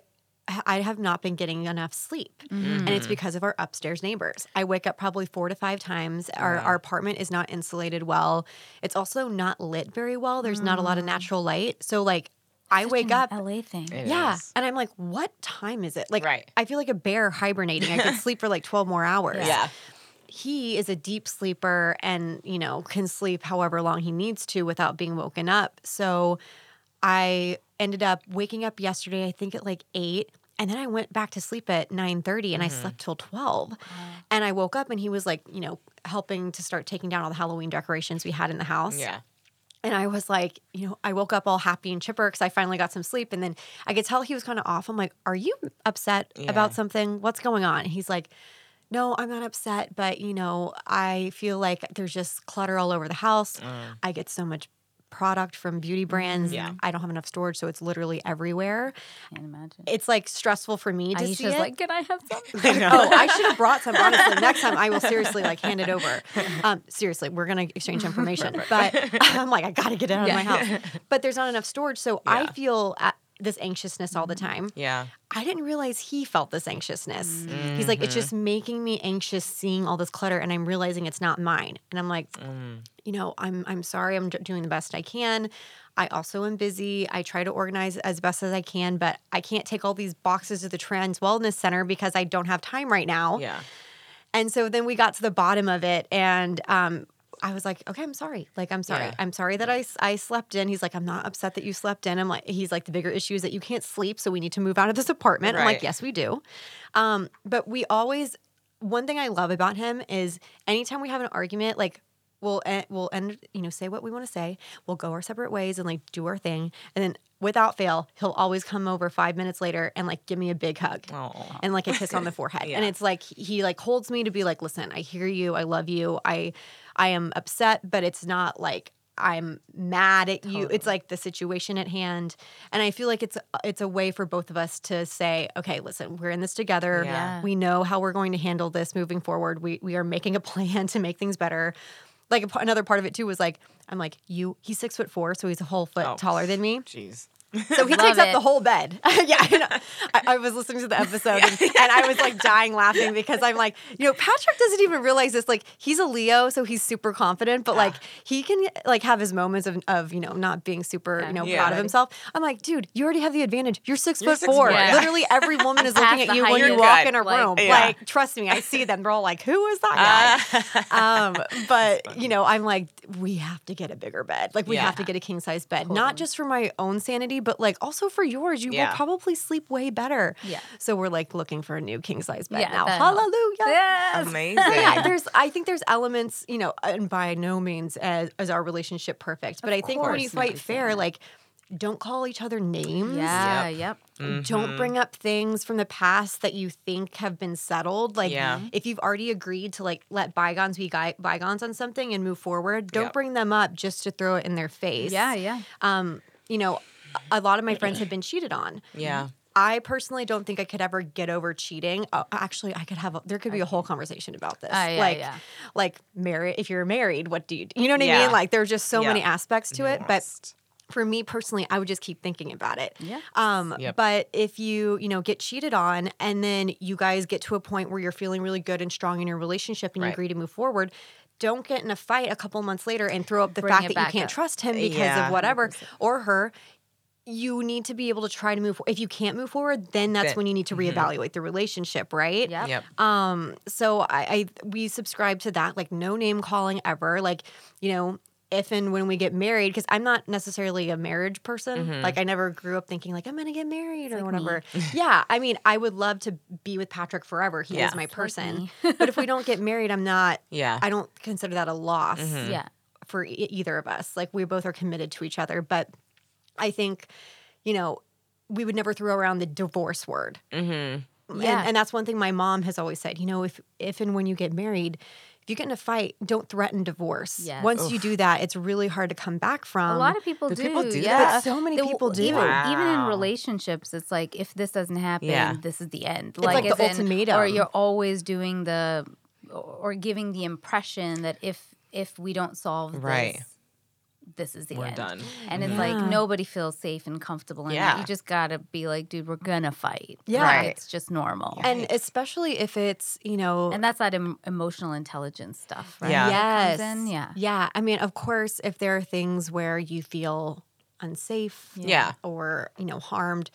I have not been getting enough sleep. And it's because of our upstairs neighbors. I wake up probably four to five times. Our, our apartment is not insulated well. It's also not lit very well. There's not a lot of natural light. So, like, I Such wake an up. LA thing. It Yeah. is. And I'm like, what time is it? Like, Right. I feel like a bear hibernating. I could sleep for like 12 more hours. Yeah. He is a deep sleeper and, you know, can sleep however long he needs to without being woken up. So I ended up waking up yesterday, I think at like eight. And then I went back to sleep at 9:30 and I mm-hmm. slept till 12. And I woke up and he was like, you know, helping to start taking down all the Halloween decorations we had in the house. Yeah. And I was like, you know, I woke up all happy and chipper because I finally got some sleep. And then I could tell he was kind of off. I'm like, are you upset Yeah. about something? What's going on? And he's like, no, I'm not upset, but you know, I feel like there's just clutter all over the house. Mm. I get so much product from beauty brands. Mm. Yeah. I don't have enough storage, so it's literally everywhere. Can't imagine. It's like stressful for me to see it. like, can I have some? oh, I should have brought some. Honestly, next time I will seriously like hand it over. Um, seriously, we're gonna exchange information. But I'm like, I gotta get it out of my house. But there's not enough storage, so I feel uh this anxiousness all the mm-hmm. time. Yeah. I didn't realize he felt this anxiousness. He's like, it's mm-hmm. just making me anxious seeing all this clutter, and I'm realizing it's not mine. And I'm like, mm. you know, I'm I'm sorry. I'm doing the best I can. I also am busy. I try to organize as best as I can, but I can't take all these boxes to the Trans Wellness Center because I don't have time right now. Yeah. And so then we got to the bottom of it, and um, I was like, okay, I'm sorry. Like, I'm sorry. Yeah. I'm sorry that I, I slept in. He's like, I'm not upset that you slept in. I'm like, he's like, the bigger issue is that you can't sleep. So we need to move out of this apartment. I'm like, yes, we do. Um, but we always, one thing I love about him is anytime we have an argument, like, we'll end, we'll end, you know, say what we want to say. We'll go our separate ways and like do our thing. And then without fail, he'll always come over five minutes later and like give me a big hug Oh. and like a kiss on the forehead. And it's like he like holds me to be like, listen, I hear you, I love you, I I am upset, but it's not like I'm mad at you. It's like the situation at hand, and I feel like it's it's a way for both of us to say, okay, listen, we're in this together. Yeah. We know how we're going to handle this moving forward. We we are making a plan to make things better. Like another part of it too was like I'm like you. He's six foot four, so he's a whole foot Oh. taller than me. Jeez. So he Love takes up the whole bed. yeah, I. I, I was listening to the episode and, and I was like dying laughing because I'm like, you know, Patrick doesn't even realize this. Like, he's a Leo, so he's super confident, but like he can like have his moments of, of you know not being super you know Yeah. proud of himself. I'm like, dude, you already have the advantage. You're 6 You're foot six four. yeah. Literally every woman is looking at you when you You're walk good. in a Like, room. Yeah. Like, trust me, I see them. They're all like, who is that guy? Uh, um, but you know, I'm like, we have to get a bigger bed. Like, we have to get a king size bed, not just for my own sanity, but like also for yours. You Yeah. will probably sleep way better. Yeah. So we're like looking for a new king size bed Yeah, now. that. Hallelujah. Yes. amazing. Yeah, there's. I think there's elements, you know, and by no means as, is our relationship perfect, but I think when you fight fair, that. like, don't call each other names. Yeah, yep. Don't bring up things from the past that you think have been settled. Like, Yeah. if you've already agreed to like let bygones be guy- bygones on something and move forward, don't Yep. bring them up just to throw it in their face. Yeah, yeah. Um, you know, a lot of my friends have been cheated on. Yeah. I personally don't think I could ever get over cheating. Uh, actually, I could have. A, there could be a whole conversation about this. Ah, yeah, like, yeah. like married. If you're married, what do you? do? You know what I mean? Like, there's just so Yeah. many aspects to it. But for me personally, I would just keep thinking about it. Yeah. Um, Yep. but if you, you know, get cheated on and then you guys get to a point where you're feeling really good and strong in your relationship and you agree to move forward, don't get in a fight a couple months later and throw up the Bring fact that you can't up. trust him because Yeah. of whatever or her. You need to be able to try to move. If you can't move forward, then that's Then- when you need to mm-hmm. reevaluate the relationship, right? yeah Yep. Um, so I, I we subscribe to that, like no name calling ever. Like, you know, if and when we get married, because I'm not necessarily a marriage person. Mm-hmm. Like I never grew up thinking like I'm gonna get married or like whatever. yeah. I mean, I would love to be with Patrick forever. He Yeah. is my It's like person. me. but if we don't get married, I'm not Yeah. I don't consider that a loss mm-hmm. Yeah. for e- either of us. Like we both are committed to each other. But I think, you know, we would never throw around the divorce word. Mm-hmm. Yeah. And, and that's one thing my mom has always said. You know, if if and when you get married, if you get in a fight, don't threaten divorce. Yes. Once you do that, it's really hard to come back from. a lot of people do do. people do yeah. that? But so many They- people do. Even, even in relationships, it's like if this doesn't happen, Yeah. this is the end. like the as in- ultimatum. Or you're always doing the, or giving the impression that if if we don't solve Right. this, this is the We're end. done. And it's Yeah. like nobody feels safe and comfortable in that. Yeah. You just gotta be like, dude, we're gonna fight. Yeah. Right. It's just normal. And especially if it's, you know, And that's that em- emotional intelligence stuff, right? Yeah. Yes. in, Yeah. Yeah. I mean, of course, if there are things where you feel unsafe Yeah. or, you know, harmed,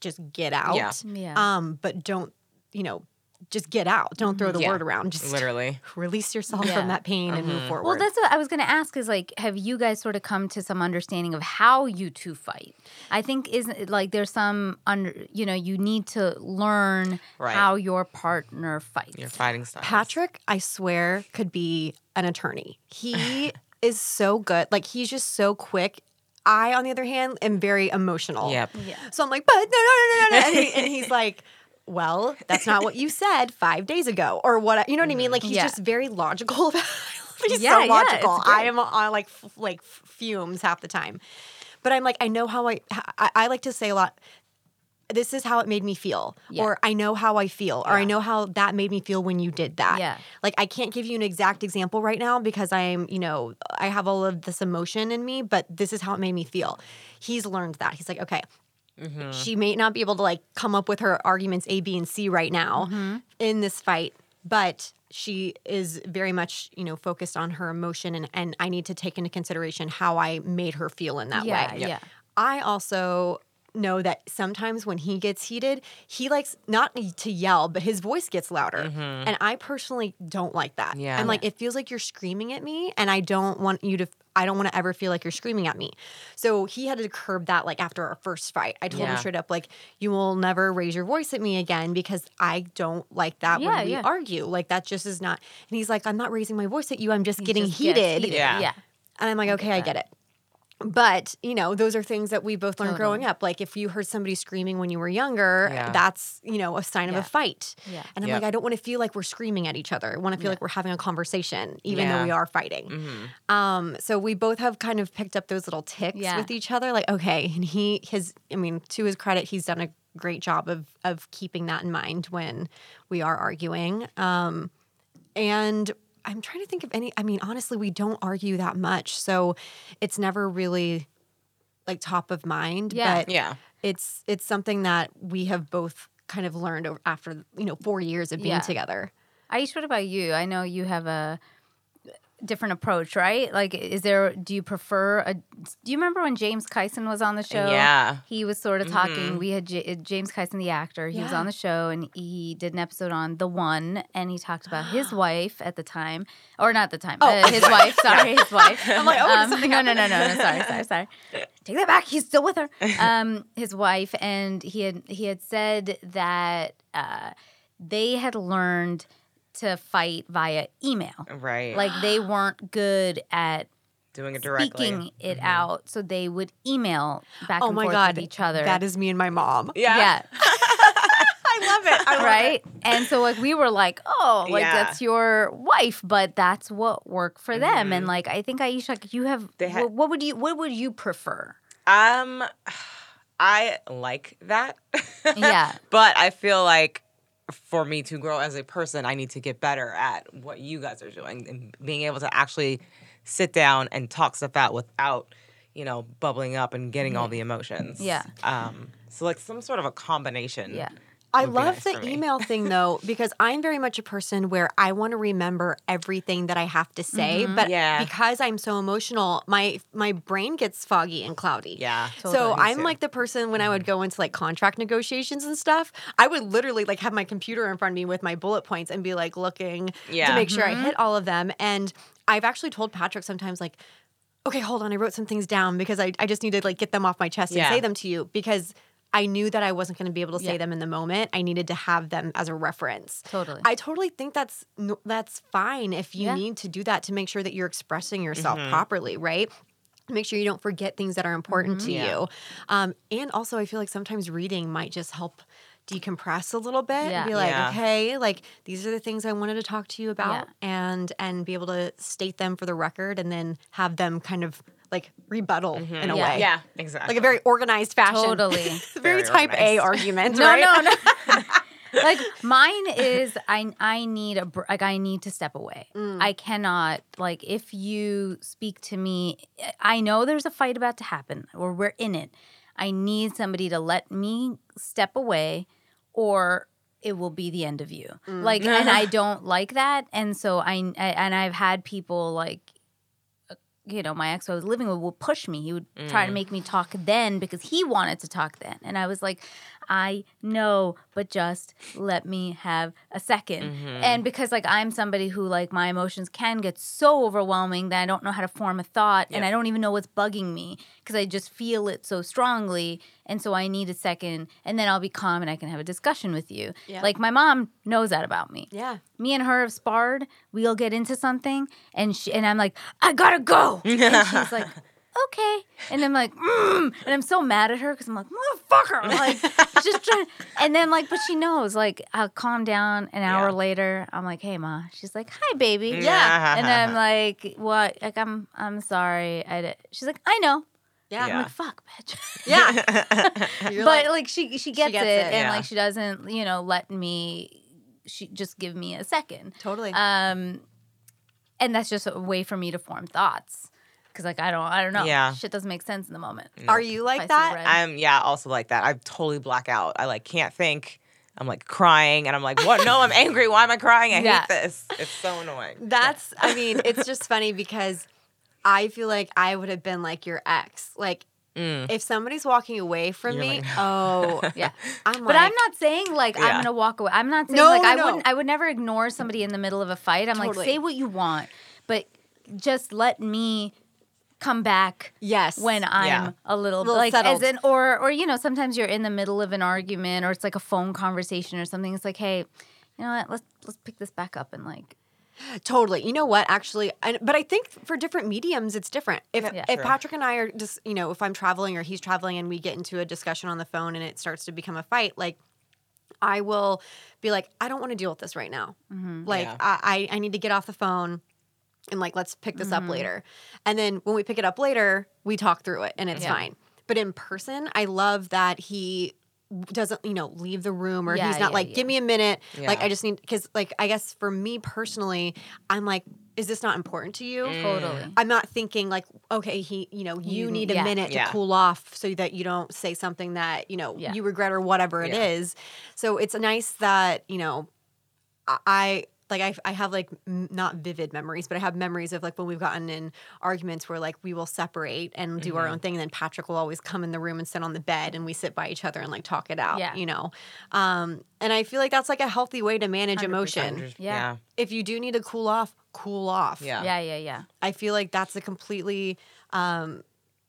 just get out. Yeah. Yeah. Um, but don't, you know, just get out. Don't throw the mm-hmm. Yeah. word around. Just Literally. release yourself Yeah. from that pain and move mm-hmm. forward. Well, that's what I was going to ask is like, have you guys sort of come to some understanding of how you two fight? I think isn't like there's some under, you know, you need to learn Right. how your partner fights. Your fighting style. Patrick, I swear, could be an attorney. He is so good. Like he's just so quick. I, on the other hand, am very emotional. Yep. Yeah. So I'm like, but no, no, no, no, no. And, he, and he's like, well, that's not what you said five days ago, or what? You know what I mean? Mm-hmm. Like he's Yeah. just very logical. about he's Yeah, so logical. it's I am on like f- like fumes half the time. But I'm like, I know how I. I, I like to say a lot. This is how it made me feel, Yeah. or I know how I feel, or I know how that made me feel when you did that. Yeah. Like I can't give you an exact example right now because I'm, you know, I have all of this emotion in me, but this is how it made me feel. He's learned that. He's like, okay, Mm-hmm. she may not be able to like come up with her arguments A, B, and C right now mm-hmm. in this fight, but she is very much, you know, focused on her emotion and, and I need to take into consideration how I made her feel in that Yeah, way. yeah. I also know that sometimes when he gets heated, he likes not to yell, but his voice gets louder. Mm-hmm. And I personally don't like that. Yeah. I'm like, it feels like you're screaming at me, and I don't want you to. I don't want to ever feel like you're screaming at me. So he had to curb that like after our first fight. I told him straight up, like, you will never raise your voice at me again because I don't like that Yeah, when we yeah. argue. Like that just is not and he's like, I'm not raising my voice at you, I'm just getting Just gets heated. Yeah. Yeah. And I'm like, okay, I get it. But, you know, those are things that we both learned growing up. Like if you heard somebody screaming when you were younger, Yeah. that's, you know, a sign of a fight. Yeah. And I'm Yep. like, I don't want to feel like we're screaming at each other. I want to feel like we're having a conversation, even though we are fighting. Mm-hmm. Um, so we both have kind of picked up those little ticks Yeah. with each other. Like, okay, and he his I mean, to his credit, he's done a great job of of keeping that in mind when we are arguing. Um, and I'm trying to think of any. I mean, honestly, we don't argue that much, so it's never really like top of mind. Yeah. But Yeah. it's it's something that we have both kind of learned over, after you know four years of being Yeah. together. Aish, what about you? I know you have a different approach, right? Like, is there? Do you prefer a? Do you remember when James Kyson was on the show? Yeah. he was sort of talking. We had J- James Kyson, the actor. He was on the show, and he did an episode on the one, and he talked about his wife at the time, or not the time, uh, his wife. Sorry, his wife. I'm like, oh, Um, something no, no, no, no, no. Sorry, sorry, sorry. Take that back. He's still with her. Um, his wife, and he had he had said that uh, they had learned to fight via email. Right. Like they weren't good at doing it directly. speaking it out, so they would email back Oh and my forth god, with each other. That is me and my mom. Yeah. yeah, I love it. I love right. And so like we were like, oh, like Yeah. that's your wife, but that's what worked for them. And like I think Aisha, like, you have. Mm-hmm. They had- what, what would you What would you prefer? Um, I like that. Yeah. but I feel like for me to grow as a person, I need to get better at what you guys are doing and being able to actually sit down and talk stuff out without, you know, bubbling up and getting all the emotions. Yeah. Um. So like some sort of a combination. Yeah. I love nice the email thing though, because I'm very much a person where I want to remember everything that I have to say, Mm-hmm. but Yeah. because I'm so emotional, my my brain gets foggy and cloudy. Yeah. So Totally. Me I'm too. like the person when I would go into like contract negotiations and stuff, I would literally like have my computer in front of me with my bullet points and be like looking Yeah. to make sure Mm-hmm. I hit all of them. And I've actually told Patrick sometimes like, okay, hold on, I wrote some things down because I, I just need to like get them off my chest Yeah. and say them to you because I knew that I wasn't going to be able to say Yeah. them in the moment. I needed to have them as a reference. Totally. I totally think that's that's fine if you Yeah. need to do that to make sure that you're expressing yourself Mm-hmm. properly, right? Make sure you don't forget things that are important to Yeah. you. Um, and also, I feel like sometimes reading might just help decompress a little bit Yeah. and be like, Yeah. okay, like these are the things I wanted to talk to you about, Yeah. and and be able to state them for the record, and then have them kind of like rebuttal in a Yeah. way, Yeah. Exactly. like a very organized fashion. Totally. Very, Very type A argument, no, right? no, no. like mine is I I need a br- like I need to step away. Mm. I cannot like if you speak to me I know there's a fight about to happen or we're in it. I need somebody to let me step away or it will be the end of you. Mm. Like and I don't like that and so I, I and I've had people like you know, my ex who I was living with would push me. He would try to mm. make me talk then because he wanted to talk then. And I was like, I know, but just let me have a 2nd mm-hmm. And because like I'm somebody who like my emotions can get so overwhelming that I don't know how to form a thought and I don't even know what's bugging me because I just feel it so strongly. And so I need a second and then I'll be calm and I can have a discussion with you. Yeah. Like my mom knows that about me Yeah. me and her have sparred. We'll get into something, and she and I'm like, I gotta go, and she's like, okay, and I'm like, mm, and I'm so mad at her because I'm like, motherfucker, like just trying, and then like, but she knows, like, I'll calm down. An hour Yeah. later, I'm like, hey ma, she's like, hi baby, Yeah. and I'm like, what? Like I'm I'm sorry, I did. She's like, I know. Yeah. I'm like, fuck, bitch. Yeah. You're but like- like, she she gets, gets it, it. and Yeah. like she doesn't, you know, let me. She just give me a second. totally. Um, and that's just a way for me to form thoughts because, like, I don't, I don't know. Yeah. shit doesn't make sense in the moment. Are you like see that? red. I'm yeah, also like that. I totally black out. I like can't think. I'm like crying, and I'm like, what? No, I'm angry. Why am I crying? I Yeah. hate this. It's so annoying. That's, I mean, it's just funny because I feel like I would have been like your ex. Like, Mm. if somebody's walking away from You're me, like, oh, Yeah. I'm But like, I'm not saying like I'm Yeah. gonna walk away. I'm not saying No, like no, I no. wouldn't. I would never ignore somebody in the middle of a fight. I'm Totally. like, say what you want, but just let me come back yes. when I'm Yeah. a little, Little like settled. as in or or you know sometimes you're in the middle of an argument or it's like a phone conversation or something. It's like, hey, you know what? Let's let's pick this back up and like Totally. You know what? Actually, and, but I think for different mediums, it's different. If Yeah. if True. Patrick and I are just, you know, if I'm traveling or he's traveling and we get into a discussion on the phone and it starts to become a fight, like I will be like, I don't want to deal with this right now. Mm-hmm. Like Yeah. I, I I need to get off the phone and like let's pick this up mm-hmm. later. And then when we pick it up later, we talk through it and it's Yeah. fine. But in person, I love that he doesn't you know leave the room or Yeah, he's not yeah, like yeah. give me a minute like i just need because like i guess for me personally i'm like is this not important to you totally. Mm. i'm not thinking like okay he you know you You- need a yeah. minute to Yeah. cool off so that you don't say something that you know Yeah. you regret or whatever it Yeah. is so it's nice that you know I- i like I, I have like m- not vivid memories but i have memories of like when we've gotten in arguments where like we will separate and do Mm-hmm. our own thing and then patrick will always come in the room and sit on the bed and we sit by each other and like talk it out Yeah. you know um and i feel like that's like a healthy way to manage 100%. emotion Yeah. if you do need to cool off cool off Yeah. Yeah, yeah, yeah. i feel like that's a completely um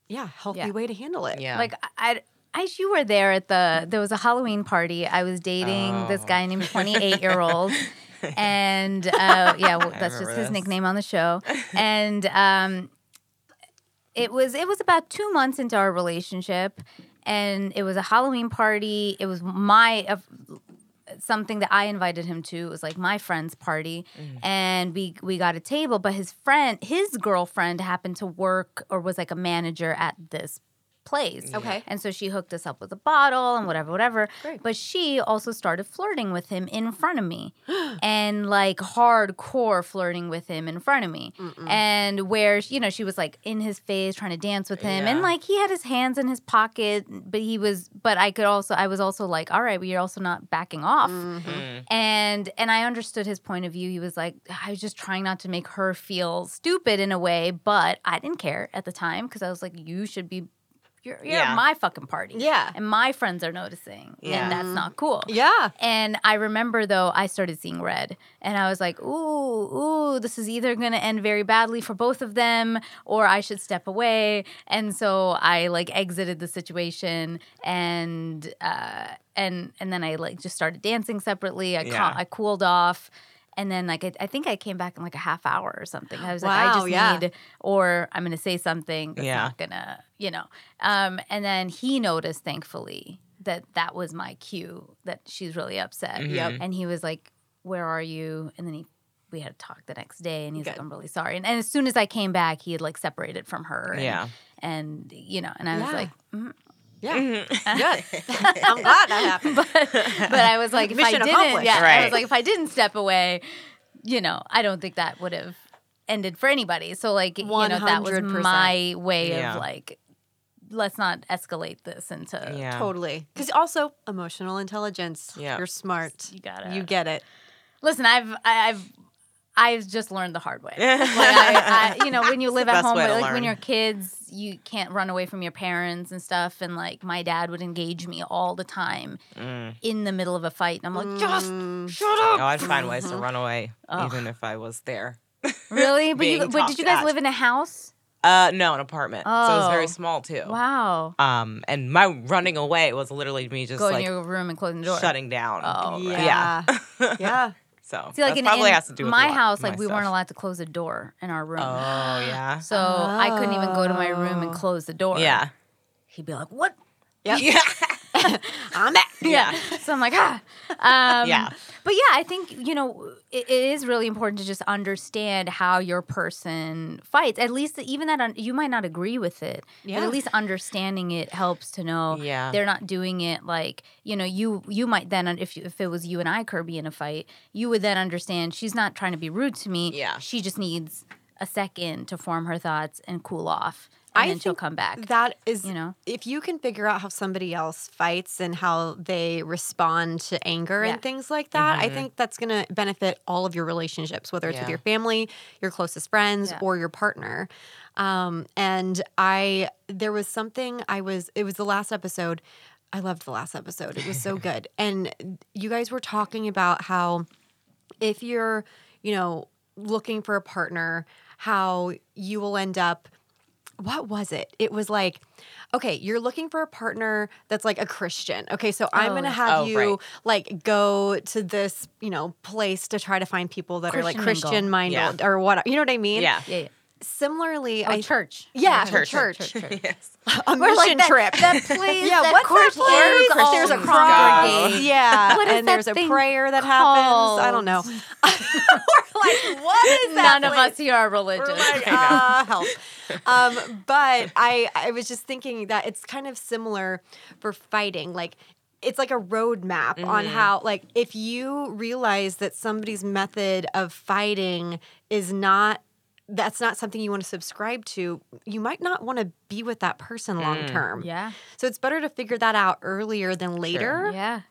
yeah healthy Yeah. way to handle it Yeah. Like I, as you were there at the, there was a Halloween party. I was dating this Oh. guy named 28 year old. And uh, yeah, well, that's just his this. nickname on the show. And um, it was it was about two months into our relationship, and it was a Halloween party. It was my uh, something that I invited him to. It was like my friend's party, and we we got a table. But his friend, his girlfriend, happened to work or was like a manager at this place. Okay. and so she hooked us up with a bottle and whatever, whatever. Great. But she also started flirting with him in front of me, and like hardcore flirting with him in front of me, and where you know she was like in his face trying to dance with him, and like he had his hands in his pocket, but he was, but I could also, I was also like, all right, but you're also not backing off, Mm. and and I understood his point of view. He was like, I was just trying not to make her feel stupid in a way, but I didn't care at the time because I was like, you should be. You're, you're at my fucking party. Yeah. And my friends are noticing. Yeah. And that's not cool. yeah And I remember though, I started seeing red, and I was like, "Ooh, ooh, this is either going to end very badly for both of them, or I should step away." And so I like exited the situation, and uh, and and then I like just started dancing separately. I Yeah. cal- I cooled off. And then, like, I, I think I came back in like a half hour or something. I was like, I just yeah. need, or I'm going to say something that's Yeah. not going to, you know. Um, and then he noticed, thankfully, that that was my cue that she's really upset. Mhm. Yep. And he was like, "Where are you?" And then he we had a talk the next day, and he's like, "I'm really sorry." And, and as soon as I came back, he had like separated from her. And, Yeah. And you know, and I was Yeah. like, mm, Yeah. Mm-hmm. Good. I'm glad that happened. but but I was like, if I didn't, accomplished. yeah, I was like, if I didn't step away, you know, I don't think that would have ended for anybody. So like, you know, that was my way Yeah. of like, let's not escalate this into. Yeah. Totally. Because also emotional intelligence. Yeah. You're smart. You got it. You get it. Listen, I've I've I've just learned the hard way. Like I, I, you know, when you live at home, like when you're kids, you can't run away from your parents and stuff. And like my dad would engage me all the time Mm. in the middle of a fight, and I'm like, just Mm. shut up. No, I'd find ways Mm-hmm. to run away, even if I was there. Really? But you, but did you guys talked live in a house? Uh, no, an apartment. Oh. So it was Oh. very small too. Wow. Um, and my running away was literally me just Go in like your room and closing the door. shutting down. Oh, right. Yeah. yeah. So See, like that in, probably in has to do with my a lot- house, my like we stuff. weren't allowed to close the door in our room. Oh yeah. So I couldn't even go to my room and Oh. close the door. Yeah. He'd be like, "What?" Yep. Yeah. I'm back. Yeah. so I'm like, ah. Um, Yeah. But yeah, I think, you know, it, it is really important to just understand how your person fights. At least, even that, un- you might not agree with it, but Yeah. at least understanding it helps to know Yeah. they're not doing it like, you know, you you might then, if, you, if it was you and I, Kirby, in a fight, you would then understand she's not trying to be rude to me. Yeah. She just needs a second to form her thoughts and cool off. And I then she'll come back. That is, You know? if you can figure out how somebody else fights and how they respond to anger Yeah. and things like that, Mm-hmm. I think that's going to benefit all of your relationships, whether it's with your family, your closest friends, Yeah. or your partner. Um, and I, there was something I was, it was the last episode. I loved the last episode. It was so good. And you guys were talking about how if you're, you know, looking for a partner, how you will end up what was it? It was like, okay, you're looking for a partner that's like a Christian. Okay, so I'm Oh, gonna have Oh, you right. like go to this, you know, place to try to find people that are like Christian Christian mingle. minded or what you know what I mean? Yeah. yeah, yeah. Similarly, Oh, I church. Yeah, Church. church. church, church. yes. a We're like mission that- trip. That place. yeah, that what's that Christians place? all There's a congregate. cross. Yeah, What is and there's that a prayer that happens. I don't know. What is that? None of place? us here are religious. like, uh, help. Um, but I, I was just thinking that it's kind of similar for fighting. Like, it's like a roadmap on how, like, if you realize that somebody's method of fighting is not, that's not something you want to subscribe to, you might not want to be with that person long term. yeah. So it's better to figure that out earlier than later. Yeah.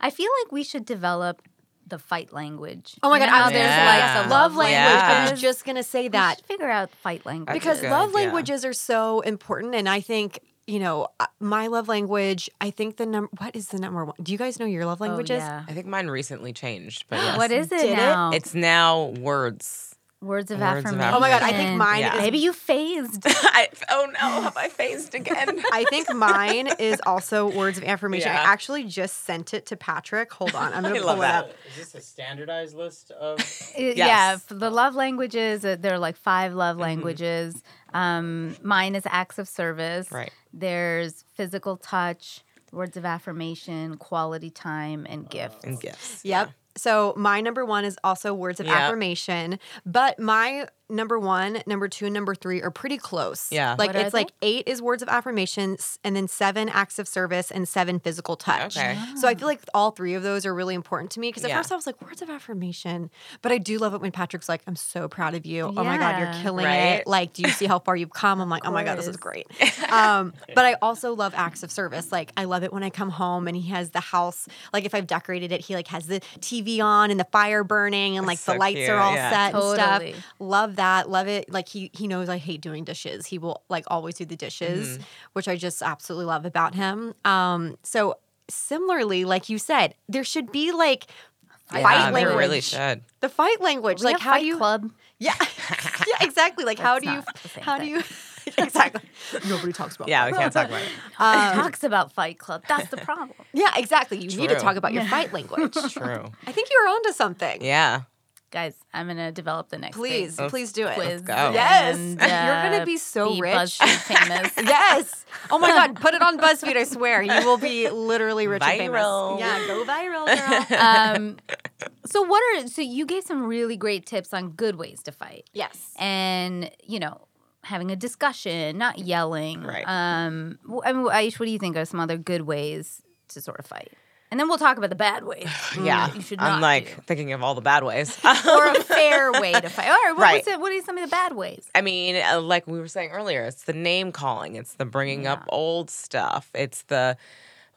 I feel like we should develop the fight language. Oh my You God, know, I- there's Yeah. like a Love language. I was just gonna say that. figure out fight language. because good, love yeah. languages are so important and i think you know uh, my love language i think the number what is the number one do you guys know your love Oh, languages yeah. I think mine recently changed, but yes. What is it Did it? It's now words. Words of Words of affirmation. oh my god i think mine Yeah. is Maybe you phased. I, oh no, have I phased again? I think mine is also words of affirmation. Yeah. I actually just sent it to Patrick. Hold on, I'm gonna I pull love it that. up. Is this a standardized list of? It- Yeah, the love languages, uh, there are like five love languages. Um, mine is acts of service. Right. There's physical touch, words of affirmation, quality time, and gifts. and gifts. Yep. So my number one is also words of Yep. affirmation, but my number one, number two, and number three are pretty close. Yeah. Like What it's like eight is words of affirmations, and then seven acts of service, and seven physical touch. Okay. So I feel like all three of those are really important to me because at Yeah. first I was like words of affirmation, but I do love it when Patrick's like, "I'm so proud of you. Oh my god, you're killing Right? it. Like, do you see how far you've come?" I'm like, "Oh my god, this is great." Um, but I also love acts of service. Like I love it when I come home and he has the house. Like if I've decorated it, he like has the TV on and the fire burning and like the lights cute, are all yeah. set and stuff. Love that. Love it. Like he he knows I hate doing dishes. He will like always do the dishes, Mm-hmm. which I just absolutely love about him. Um, so similarly, like you said, there should be like Yeah, fight there language. really should. The fight language. We like have how Fight do you club? Yeah. yeah, exactly. Like how do you not the how do you exactly. Nobody talks about Yeah, we can't talk about it. Who talks about Fight Club. That's the problem. Yeah, exactly. You need to talk about your fight language. True. I think you're onto something. Yeah. Guys, I'm gonna develop the next Please, thing. please do it. quiz. go. Yes. and, You're gonna uh, be so be rich. BuzzFeed famous. Yes. Oh my God. Put it on BuzzFeed. I swear, you will be literally rich and Viral. famous. Yeah, go viral, girl. um, so what are so you gave some really great tips on good ways to fight, yes. and you know having a discussion, not yelling. Right. Um, I mean, Aish, what do you think are some other good ways to sort of fight? And then we'll talk about the bad ways. yeah. you should I'm like do. thinking of all the bad ways. or a fair way to fight. All right, what Right. it? What are some of the bad ways? I mean, uh, like we were saying earlier, it's the name calling, it's the bringing up old stuff, it's the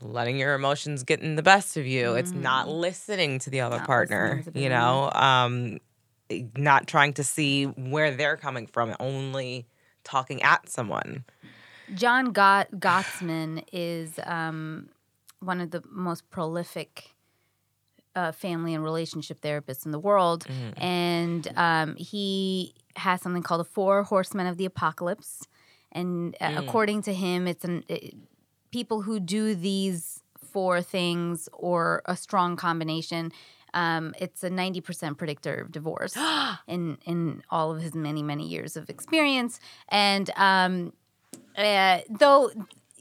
letting your emotions get in the best of you, it's not listening to the other Not partner, listening is a big you know, um, not trying to see where they're coming from, only talking at someone. John Gott- Gottsman is um, one of the most prolific uh, family and relationship therapists in the world, and um, he has something called the Four Horsemen of the Apocalypse. And uh, according to him, it's an it, people who do these four things or a strong combination. Um, it's a ninety percent predictor of divorce in in all of his many many years of experience. And um, uh, though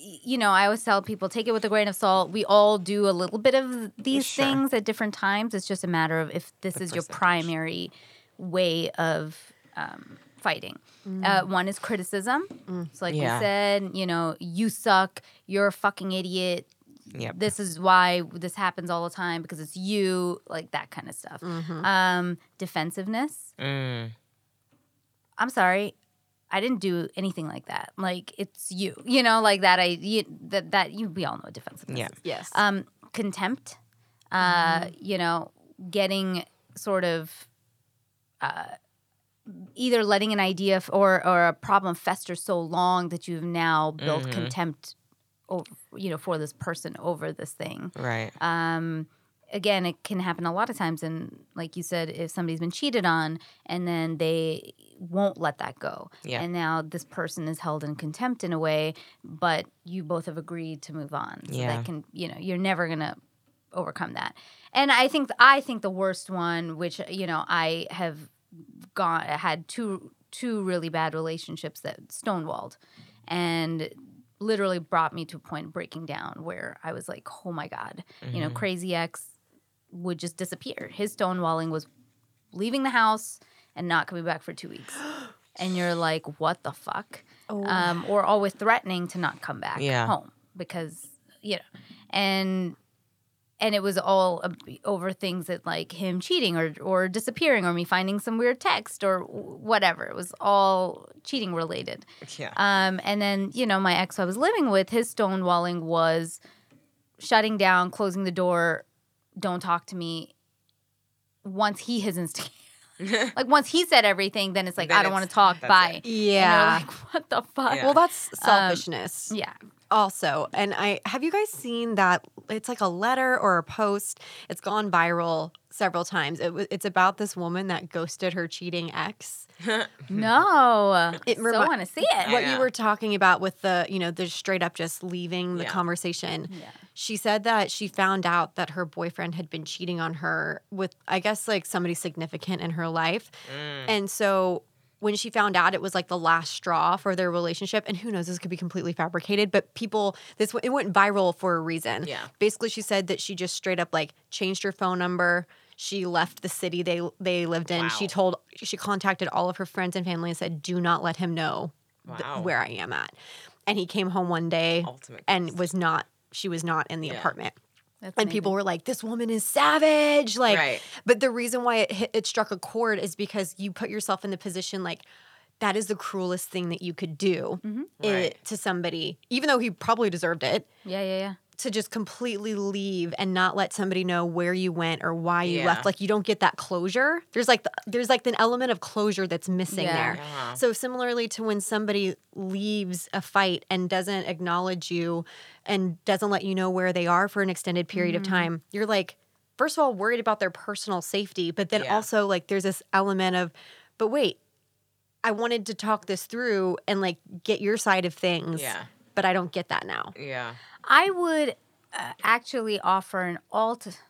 you know, I always tell people take it with a grain of salt. We all do a little bit of these Sure. things at different times. It's just a matter of if this is your primary way of um, fighting. Uh, one is criticism. So, like Yeah. we said, you know, you suck. You're a fucking idiot. Yep. This is why this happens all the time because it's you, like that kind of stuff. Um, defensiveness. Mm. I'm sorry. I didn't do anything like that. Like it's you, you know, like that. I you, that that you we all know defensiveness. Yeah. is. Yes. Um, contempt. Uh, you know, getting sort of uh, either letting an idea f- or or a problem fester so long that you've now built contempt, over, you know, for this person over this thing Right. um, again, it can happen a lot of times. And like you said, if somebody's been cheated on and then they won't let that go. Yeah. And now this person is held in contempt in a way, but you both have agreed to move on. So Yeah. that can, you know, you're never going to overcome that. And I think, I think the worst one, which, you know, I have gone, had two, two really bad relationships that stonewalled and literally brought me to a point of breaking down where I was like, oh my God, you know, crazy X would just disappear. His stonewalling was leaving the house and not coming back for two weeks. and you're like, what the fuck? Um, or always threatening to not come back Yeah. home because, you know, and and it was all over things that like him cheating or or disappearing or me finding some weird text or whatever. It was all cheating related. Yeah. Um, and then, you know, my ex I was living with, his stonewalling was shutting down, closing the door, don't talk to me. Once he has instigated, like once he said everything, then it's like, Then I don't want to talk. Bye. it. And yeah. like, what the fuck? Yeah. Well, that's selfishness. yeah. Also and i have you guys seen that it's like a letter or a post it's gone viral several times it, it's about this woman that ghosted her cheating ex No. It so remi- I want to see it. what know. you were talking about with the you know the straight up just leaving the Yeah. conversation Yeah. she said that she found out that her boyfriend had been cheating on her with i guess like somebody significant in her life Mm. and so when she found out it was like the last straw for their relationship and who knows this could be completely fabricated but people this it went viral for a reason. Yeah. basically she said that she just straight up like changed her phone number. She left the city they they lived in. She told she contacted all of her friends and family and said do not let him know th- where i am at. And he came home one day and was not she was not in the Yeah. apartment That's and amazing. people were like this woman is savage like Right. but the reason why it hit, it struck a chord is because you put yourself in the position like that is the cruelest thing that you could do mm-hmm. it, Right. to somebody even though he probably deserved it Yeah, yeah, yeah. To just completely leave and not let somebody know where you went or why you Yeah. left like you don't get that closure there's like the, there's like an element of closure that's missing Yeah. there Yeah. so similarly to when somebody leaves a fight and doesn't acknowledge you and doesn't let you know where they are for an extended period of mm-hmm. time you're like first of all worried about their personal safety but then also like there's this element of but wait I wanted to talk this through and like get your side of things Yeah. but I don't get that now Yeah. I would uh, actually offer an alt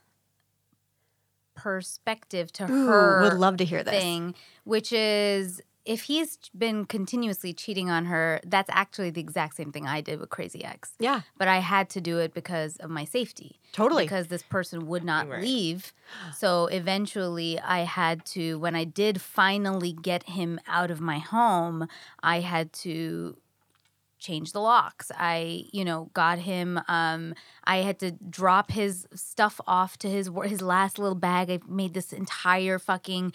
perspective to Ooh, her would love to hear this thing, which is if he's been continuously cheating on her, that's actually the exact same thing I did with Crazy Ex. Yeah. But I had to do it because of my safety. Totally. Because this person would not Right. leave. So eventually I had to, when I did finally get him out of my home, I had to change the locks. I, you know, got him. Um, I had to drop his stuff off to his his last little bag. I made this entire fucking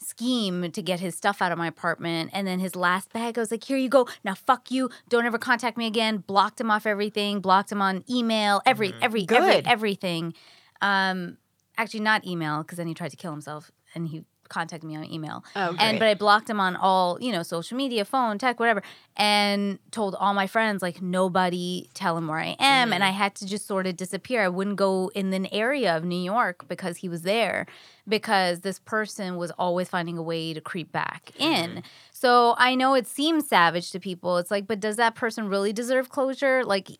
scheme to get his stuff out of my apartment. And then his last bag, I was like, here you go. Now fuck you. Don't ever contact me again. Blocked him off everything. Blocked him on email. Every every every Good. everything. Um, actually not email because then he tried to kill himself and he contacted me on email. Oh, and but I blocked him on all you know social media, phone, tech, whatever, and told all my friends like nobody tell him where I am, and mm-hmm. I had to just sort of disappear. I wouldn't go in an area of New York because he was there because this person was always finding a way to creep back in. Mm-hmm. So I know it seems savage to people. It's like, but does that person really deserve closure? Like,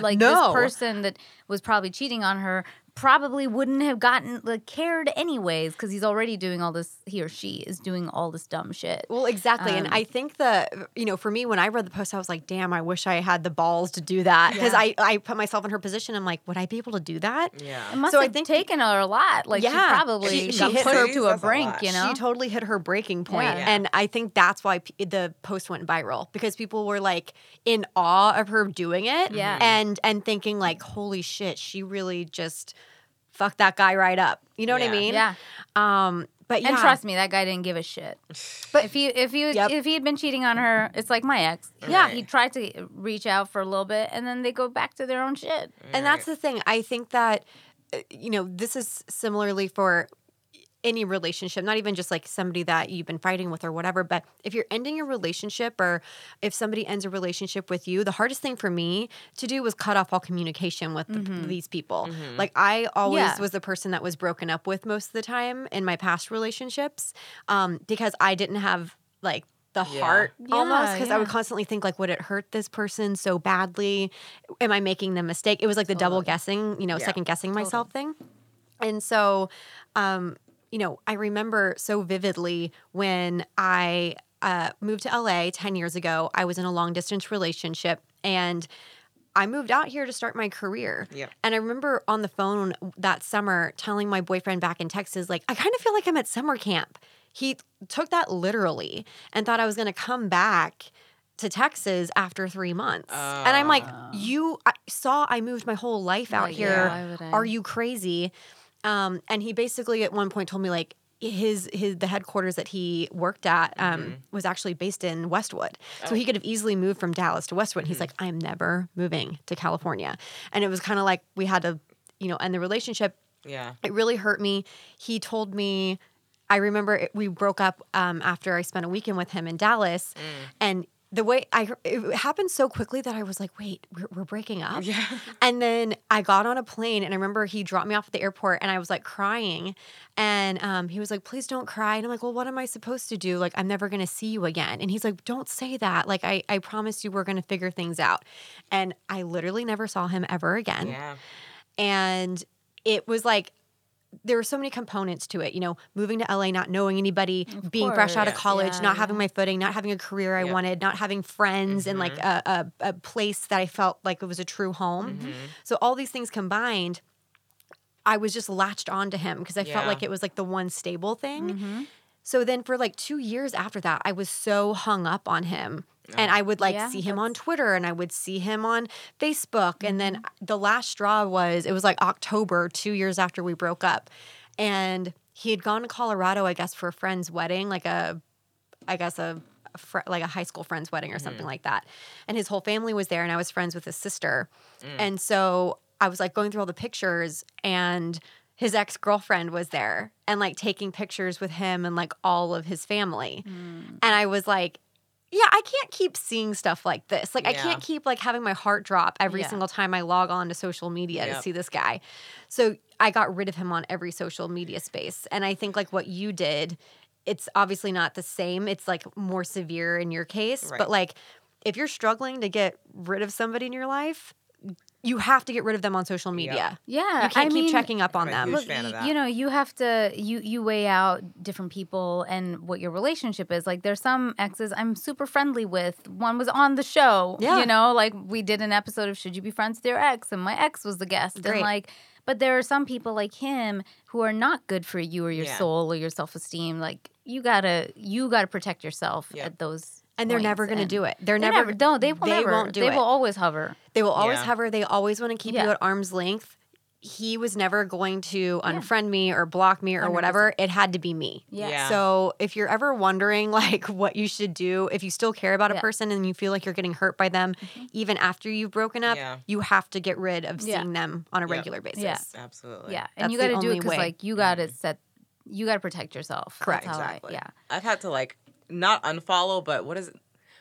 like No. this person that was probably cheating on her probably wouldn't have gotten like cared anyways because he's already doing all this. He or she is doing all this dumb shit. Well, exactly. and Um, I think that you know, for me, when I read the post, I was like, damn, I wish I had the balls to do that. Because Yeah. I, I put myself in her position. I'm like, would I be able to do that? It Yeah. must So I think- taken her a lot. Like Yeah. she probably She- she got hit pushed her- to a That's a brink. You know, She totally hit her breaking point. Yeah. And I think that's why p- the post went viral because people were like in awe of her doing it. Yeah. And, and thinking like, holy shit, she really just fucked that guy right up. You know what I mean? yeah. Um, but yeah. And trust me, that guy didn't give a shit. But- if he if he Yep. if he had been cheating on her, it's like my ex. Yeah. he tried to reach out for a little bit, and then they go back to their own shit. And that's the thing. I think that, uh, you know, this is similarly for any relationship, not even just like somebody that you've been fighting with or whatever, but if you're ending a relationship or if somebody ends a relationship with you, the hardest thing for me to do was cut off all communication with the, these people. Like I always Yeah. was the person that was broken up with most of the time in my past relationships um, because I didn't have like the Yeah. heart almost Yeah, because I would constantly think like would it hurt this person so badly am i making the mistake it was like the double guessing you know Yeah. second guessing myself thing and so um you know i remember so vividly when i uh, moved to la 10 years ago i was in a long distance relationship and I moved out here to start my career. Yeah. And I remember on the phone that summer telling my boyfriend back in Texas, like, I kind of feel like I'm at summer camp. He took that literally and thought I was going to come back to Texas after three months. and I'm like, you I saw I moved my whole life out here. yeah, why would I? Are you crazy? Um, and he basically at one point told me like his his the headquarters that he worked at um, was actually based in Westwood, so he could have easily moved from Dallas to Westwood. And he's like, I'm never moving to California, and it was kind of like we had to, you know, end the relationship. Yeah. it really hurt me. He told me, I remember it, we broke up um, after I spent a weekend with him in Dallas, and the way I it happened so quickly that I was like, wait, we're, we're breaking up. Yeah. And then I got on a plane, and I remember he dropped me off at the airport, and I was like crying, and um, he was like, please don't cry, and I'm like, well, what am I supposed to do? Like, I'm never gonna see you again. And he's like, don't say that. Like, I I promised you we're gonna figure things out, and I literally never saw him ever again Yeah. and it was like there were so many components to it you know moving to la not knowing anybody being fresh out of college Yeah, not yeah. having my footing not having a career i Yep. wanted not having friends and like mm-hmm. a, a, a place that i felt like it was a true home. Mm-hmm. So all these things combined i was just latched onto him because i felt like it was like the one stable thing. Mm-hmm. So then for like two years after that i was so hung up on him and i would like Yeah, see him on twitter and i would see him on facebook and then mm-hmm. the last straw was it was like october two years after we broke up and he had gone to colorado i guess for a friend's wedding like a i guess a, a fr- like a high school friend's wedding or mm-hmm. something like that and his whole family was there and i was friends with his sister mm. and so i was like going through all the pictures and his ex-girlfriend was there and like taking pictures with him and like all of his family mm. and i was like yeah, I can't keep seeing stuff like this. Like, I can't keep like having my heart drop every Yeah. single time I log on to social media to see this guy. So I got rid of him on every social media space. And I think like what you did, it's obviously not the same. It's like more severe in your case. Right. But like, if you're struggling to get rid of somebody in your life, you have to get rid of them on social media. Yeah, You can't I keep mean, checking up on Right, them. huge Look, fan of that. you know, you have to you you weigh out different people and what your relationship is. Like, there's some exes I'm super friendly with. One was on the show. Yeah. you know, like we did an episode of Should You Be Friends with Your Ex, and my ex was the guest. And Great. like, but there are some people like him who are not good for you or your Yeah. soul or your self esteem. Like, you gotta you gotta protect yourself Yeah. at those. And they're never going to do it. They're, They never, never. No, they will they never. won't do it. they it. will always hover. They will always Yeah. hover. They always want to keep Yeah. you at arm's length. He was never going to unfriend me or block me or 100%. whatever. It had to be me. Yeah. Yeah. So if you're ever wondering like what you should do, if you still care about a person and you feel like you're getting hurt by them, mm-hmm. even after you've broken up, Yeah. you have to get rid of Yeah. seeing them on a Yeah. regular basis. Yeah. Absolutely. Yeah, and That's you got to do it because like you got to set, you got to protect yourself. That's Correct. how I- yeah. I've had to like not unfollow, but what is it?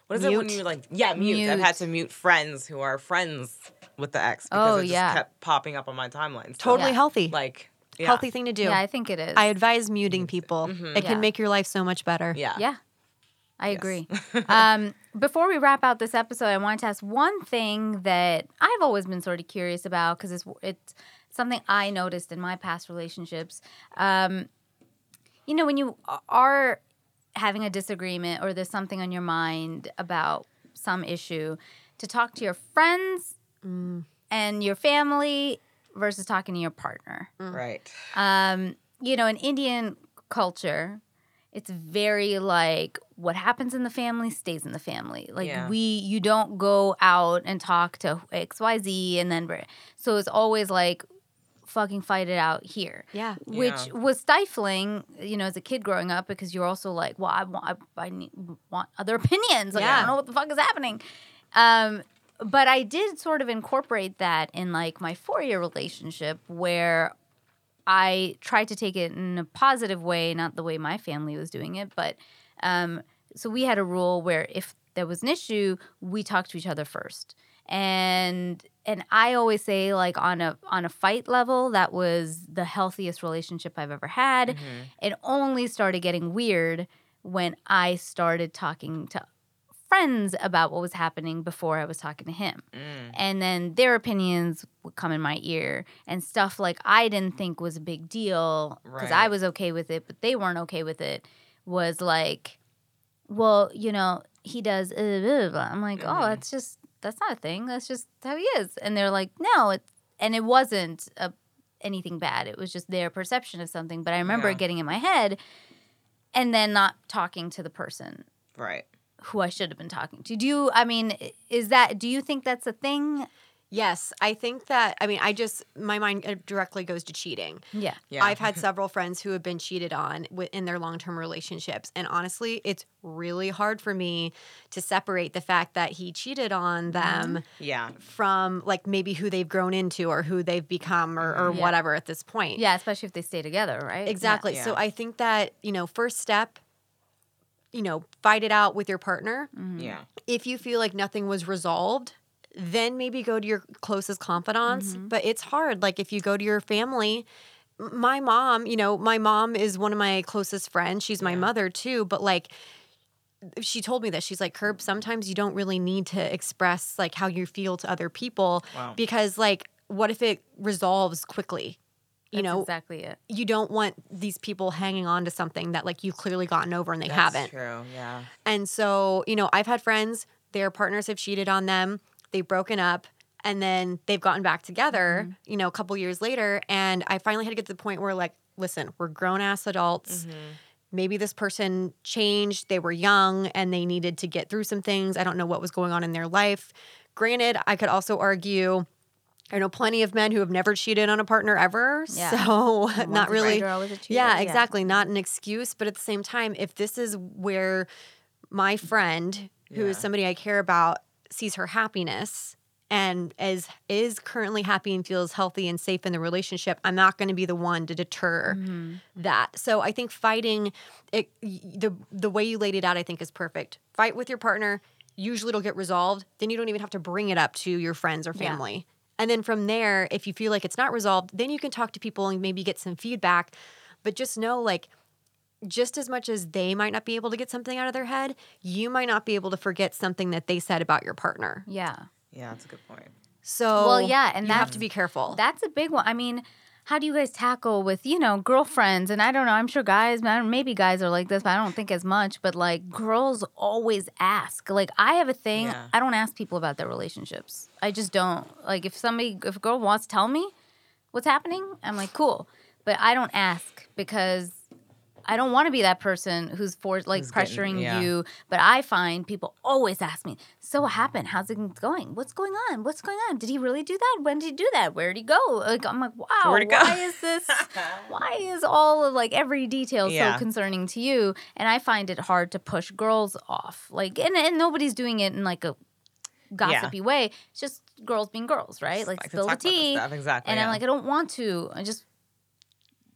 What is it when Mute. you like? Yeah, mute. I've had to mute friends who are friends with the ex because Oh, it just yeah. kept popping up on my timeline. So, Totally Yeah. healthy. Like yeah. Healthy thing to do. Yeah, I think it is. I advise muting people. It Mhm. can Yeah. make your life so much better. Yeah. yeah, I Yes. agree. um, before we wrap out this episode, I wanted to ask one thing that I've always been sort of curious about because it's it's something I noticed in my past relationships. Um, you know, when you are having a disagreement or there's something on your mind about some issue, to talk to your friends and your family versus talking to your partner. Right. um, you know, in Indian culture, it's very like what happens in the family stays in the family. Like Yeah. we, you don't go out and talk to X, Y, Z, and then so it's always like fucking fight it out here. Yeah. Which Yeah. was stifling, you know, as a kid growing up, because you're also like, well, I want, I, I need, want other opinions. Like, I don't know what the fuck is happening. Um, but I did sort of incorporate that in like my four year relationship where I tried to take it in a positive way, not the way my family was doing it. But um, so we had a rule where if there was an issue, we talked to each other first. And and I always say like on a on a fight level, that was the healthiest relationship I've ever had. Mm-hmm. It only started getting weird when I started talking to friends about what was happening before I was talking to him. Mm. And then their opinions would come in my ear and stuff like I didn't think was a big deal because I was okay with it, but they weren't okay with it was like, well, you know, he does. Uh, blah, blah, blah. I'm like, oh, Mhm. that's just, that's not a thing. That's just how he is. And they're like, no, it's, and it wasn't a, anything bad. It was just their perception of something. But I remember Yeah. it getting in my head and then not talking to the person Right. who I should have been talking to. Do you, I mean, is that, do you think that's a thing? Yes, I think that. I mean, I just my mind uh, directly goes to cheating. Yeah. Yeah. I've had several friends who have been cheated on in their long term relationships, and honestly, it's really hard for me to separate the fact that he cheated on mm-hmm. them Yeah. from like maybe who they've grown into or who they've become or, or mm-hmm. Yeah. whatever at this point. Yeah, especially if they stay together, right? Exactly. Yeah. So I think that you know, first step, you know, fight it out with your partner. Mm-hmm. Yeah. if you feel like nothing was resolved, then maybe go to your closest confidants. Mm-hmm. But it's hard. Like if you go to your family, my mom, you know, my mom is one of my closest friends. She's my Yeah. mother too. But like, she told me that She's like, Curb, sometimes you don't really need to express like how you feel to other people Wow. because, like, what if it resolves quickly? You That's know, exactly it. you don't want these people hanging on to something that like you've clearly gotten over and they That's haven't. That's true. Yeah. And so, you know, I've had friends, their partners have cheated on them, they've broken up, and then they've gotten back together, Mm-hmm. you know, a couple years later. And I finally had to get to the point where, like, listen, we're grown ass adults. Mm-hmm. Maybe this person changed, they were young and they needed to get through some things. I don't know what was going on in their life. Granted, I could also argue. I know plenty of men who have never cheated on a partner ever. Yeah. So, not really. cheater, always a. Yeah, exactly. Not an excuse, but at the same time, if this is where my friend, who is Yeah. somebody I care about, sees her happiness and is is currently happy and feels healthy and safe in the relationship, I'm not going to be the one to deter Mm-hmm. that. So I think fighting it, the the way you laid it out, I think is perfect. Fight with your partner. Usually it'll get resolved. Then you don't even have to bring it up to your friends or Yeah. family. And then from there, if you feel like it's not resolved, then you can talk to people and maybe get some feedback. But just know, like, just as much as they might not be able to get something out of their head, you might not be able to forget something that they said about your partner. Yeah. Yeah. That's a good point. So Well, yeah, and you have to be careful. That's a big one. I mean, how do you guys tackle with, you know, girlfriends? And I don't know, I'm sure guys, maybe guys are like this, but I don't think as much. But like girls always ask. Like I have a thing, Yeah. I don't ask people about their relationships. I just don't. Like if somebody, if a girl wants to tell me what's happening, I'm like, cool. But I don't ask because I don't want to be that person who's for like Who's getting- pressuring yeah. you. But I find people always ask me, "So what happened? How's it going? What's going on? What's going on? Did he really do that? When did he do that? Where did he go?" Like I'm like, "Wow, he go?" why is this? why is all of like every detail Yeah. so concerning to you?" And I find it hard to push girls off. Like, and and nobody's doing it in like a gossipy way. It's just girls being girls, right? Like, Like spill the talk about this tea. exactly, And I'm like, I don't want to. I just,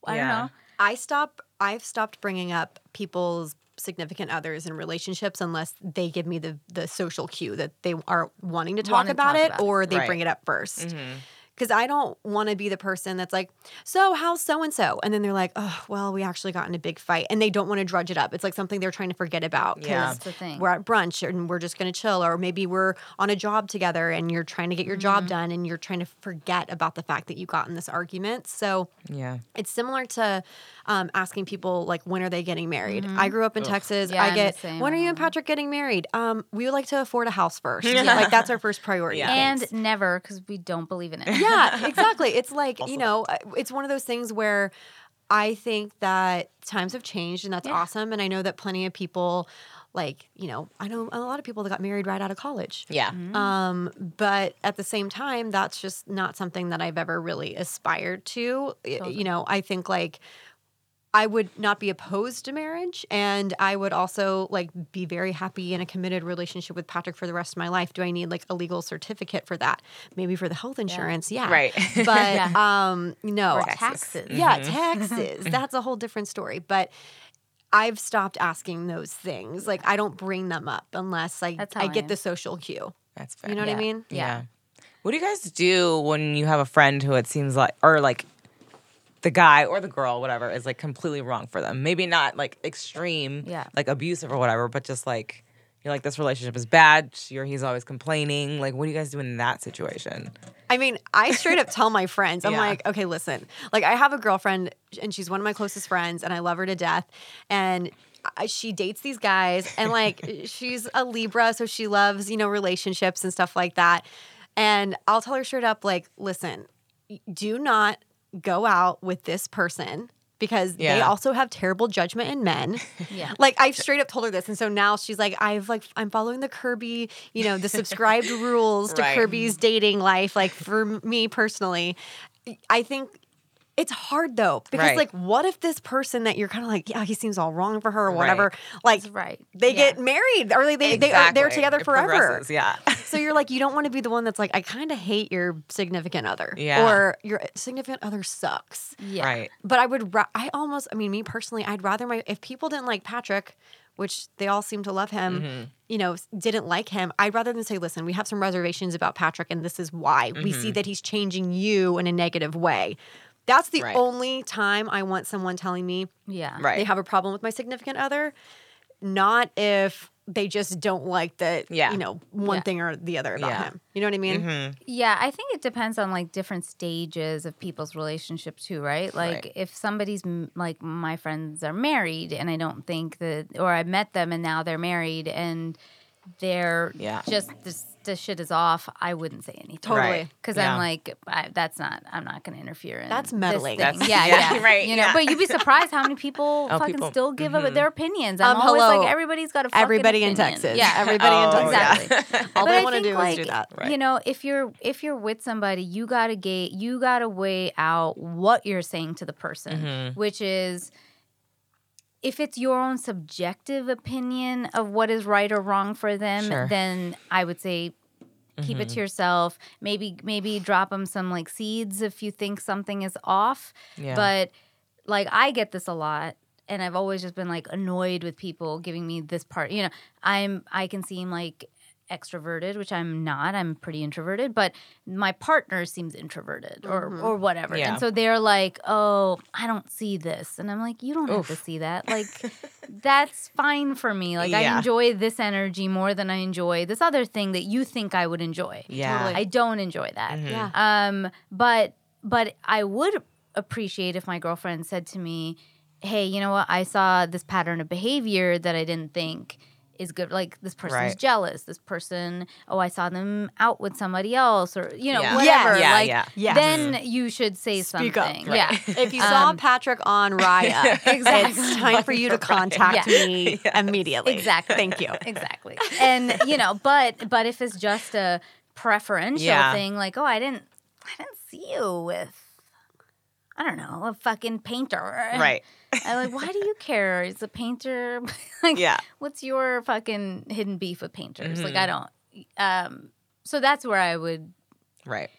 I don't know. I stop. I've stopped bringing up people's significant others in relationships unless they give me the the social cue that they are wanting to talk Wanna about talk it about it. or they Right. bring it up 1st Mhm. Because I don't want to be the person that's like, so how's so and so? And then they're like, oh, well, we actually got in a big fight. And they don't want to drudge it up. It's like something they're trying to forget about. 'cause Yeah. That's the thing. we're at brunch and we're just going to chill or maybe we're on a job together and you're trying to get your Mm-hmm. job done and you're trying to forget about the fact that you got in this argument so Yeah. it's similar to um, asking people like when are they getting married i grew up in texas Mm-hmm. Yeah, i get same. when are you and patrick getting married um, we would like to afford a house first like that's our first priority Yeah. and never because we don't believe in it. yeah exactly it's like Also you know uh, it's one of those things where i think that times have changed and that's Yeah. awesome and i know that plenty of people like you know i know a lot of people that got married right out of college Yeah. Mm-hmm. um, but at the same time, that's just not something that I've ever really aspired to. Totally. You know, I think like I would not be opposed to marriage, and I would also like be very happy in a committed relationship with Patrick for the rest of my life. Do I need like a legal certificate for that? Maybe for the health insurance, yeah. Right. But um, no, Or I- taxes. yeah, taxes. That's a whole different story. But I've stopped asking those things. Like I don't bring them up unless like I I get am. the social cue. That's fair. You know what I mean? Yeah. What do you guys do when you have a friend who it seems like, or like the guy or the girl, whatever, is like completely wrong for them? Maybe not like extreme, Yeah. like abusive or whatever, but just like, you're like, this relationship is bad. You're, he's always complaining. Like, what do you guys do in that situation? I mean, I straight up tell my friends, I'm Yeah. like, okay, listen, like I have a girlfriend and she's one of my closest friends and I love her to death. And she dates these guys and like she's a Libra, so she loves, you know, relationships and stuff like that. And I'll tell her straight up, like, listen, do not go out with this person because they also have terrible judgment in men. Yeah. Like I've straight up told her this, and so now she's like, I've like I'm following the Kirbie, you know, the subscribed rules to Right. Kirbie's dating life. Like for me personally, I think it's hard though because Right. like, what if this person that you're kind of like, yeah, he seems all wrong for her or whatever, like That's right. they Yeah. get married or they they, they are they're together It forever. Yeah. So you're like, you don't want to be the one that's like, I kind of hate your significant other, Yeah. or your significant other sucks. Yeah. Right. But I would, ra- I almost, I mean, me personally, I'd rather my, if people didn't like Patrick, which they all seem to love him, Mm-hmm. you know, didn't like him, I'd rather than say, listen, we have some reservations about Patrick and this is why. We see that he's changing you in a negative way. That's the. Right. only time I want someone telling me Yeah. Right. they have a problem with my significant other, not if they just don't like that, Yeah. you know, one Yeah. thing or the other about Yeah. him. You know what I mean? Mm-hmm. Yeah, I think it depends on like different stages of people's relationship too, right? Like Right. if somebody's m- like my friends are married and I don't think that, or I met them and now they're married and they're Yeah. just this, this shit is off. I wouldn't say anything. Totally. Right. Because Yeah. I'm like, I, that's not. I'm not going to interfere in. That's this meddling. thing. That's- yeah, yeah, yeah, right, You know, yeah. but you'd be surprised how many people Oh, fucking people- still give up their opinions. I'm Um, always hello. like, everybody's got a fucking Everybody in. Texas. Yeah, Everybody in Oh, Texas. yeah. exactly. All But they I want to think, do is do like, that. Right. You know, if you're if you're with somebody, you gotta gate, you gotta weigh out what you're saying to the person, Mm-hmm. which is if it's your own subjective opinion of what is right or wrong for them, Sure. then I would say keep Mm-hmm. it to yourself. Maybe maybe drop them some like seeds if you think something is off. Yeah. But like I get this a lot and I've always just been like annoyed with people giving me this part. You know, I'm I can seem like extroverted, which I'm not. I'm pretty introverted, but my partner seems introverted or or whatever. Yeah. And so they're like, "Oh, I don't see this." And I'm like, "You don't have to see that. Like that's fine for me. Like I enjoy this energy more than I enjoy this other thing that you think I would enjoy." Yeah. Totally. I don't enjoy that. Yeah. Um, but but I would appreciate if my girlfriend said to me, "Hey, you know what? I saw this pattern of behavior that I didn't think is good. Like this person's Right. jealous. This person, oh, I saw them out with somebody else, or you know, Yeah. whatever. Yeah, like yeah. Yes. then you should say Speak up. something. Right. Yeah. If you saw Um, Patrick on Raya, it's time for you to contact Yeah. me immediately. Exactly. Thank you. exactly. And you know, but but if it's just a preferential Yeah. thing, like, oh, I didn't, I didn't see you with, I don't know, a fucking painter. Right. I'm like, why do you care? Is a painter like, Yeah. What's your fucking hidden beef with painters? Like, Mhm. I don't. Um, so that's where I would Right.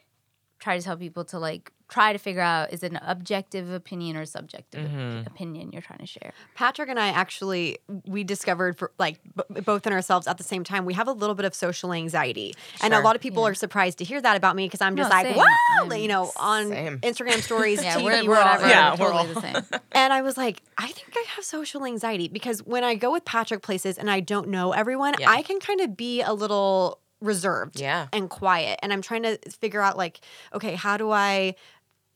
try to tell people to like try to figure out is it an objective opinion or subjective op- Mhm. opinion you're trying to share. Patrick and I actually we discovered for like b- both in ourselves at the same time we have a little bit of social anxiety, and a lot of people Yeah. are surprised to hear that about me because I'm just No, like, same. well, I'm you know, on Same. Instagram stories, Yeah, TV, we're, we're all. Yeah, we're we're totally all- the same. And I was like, I think I have social anxiety because when I go with Patrick places and I don't know everyone, Yeah. I can kind of be a little reserved Yeah. and quiet. And I'm trying to figure out like, okay, how do I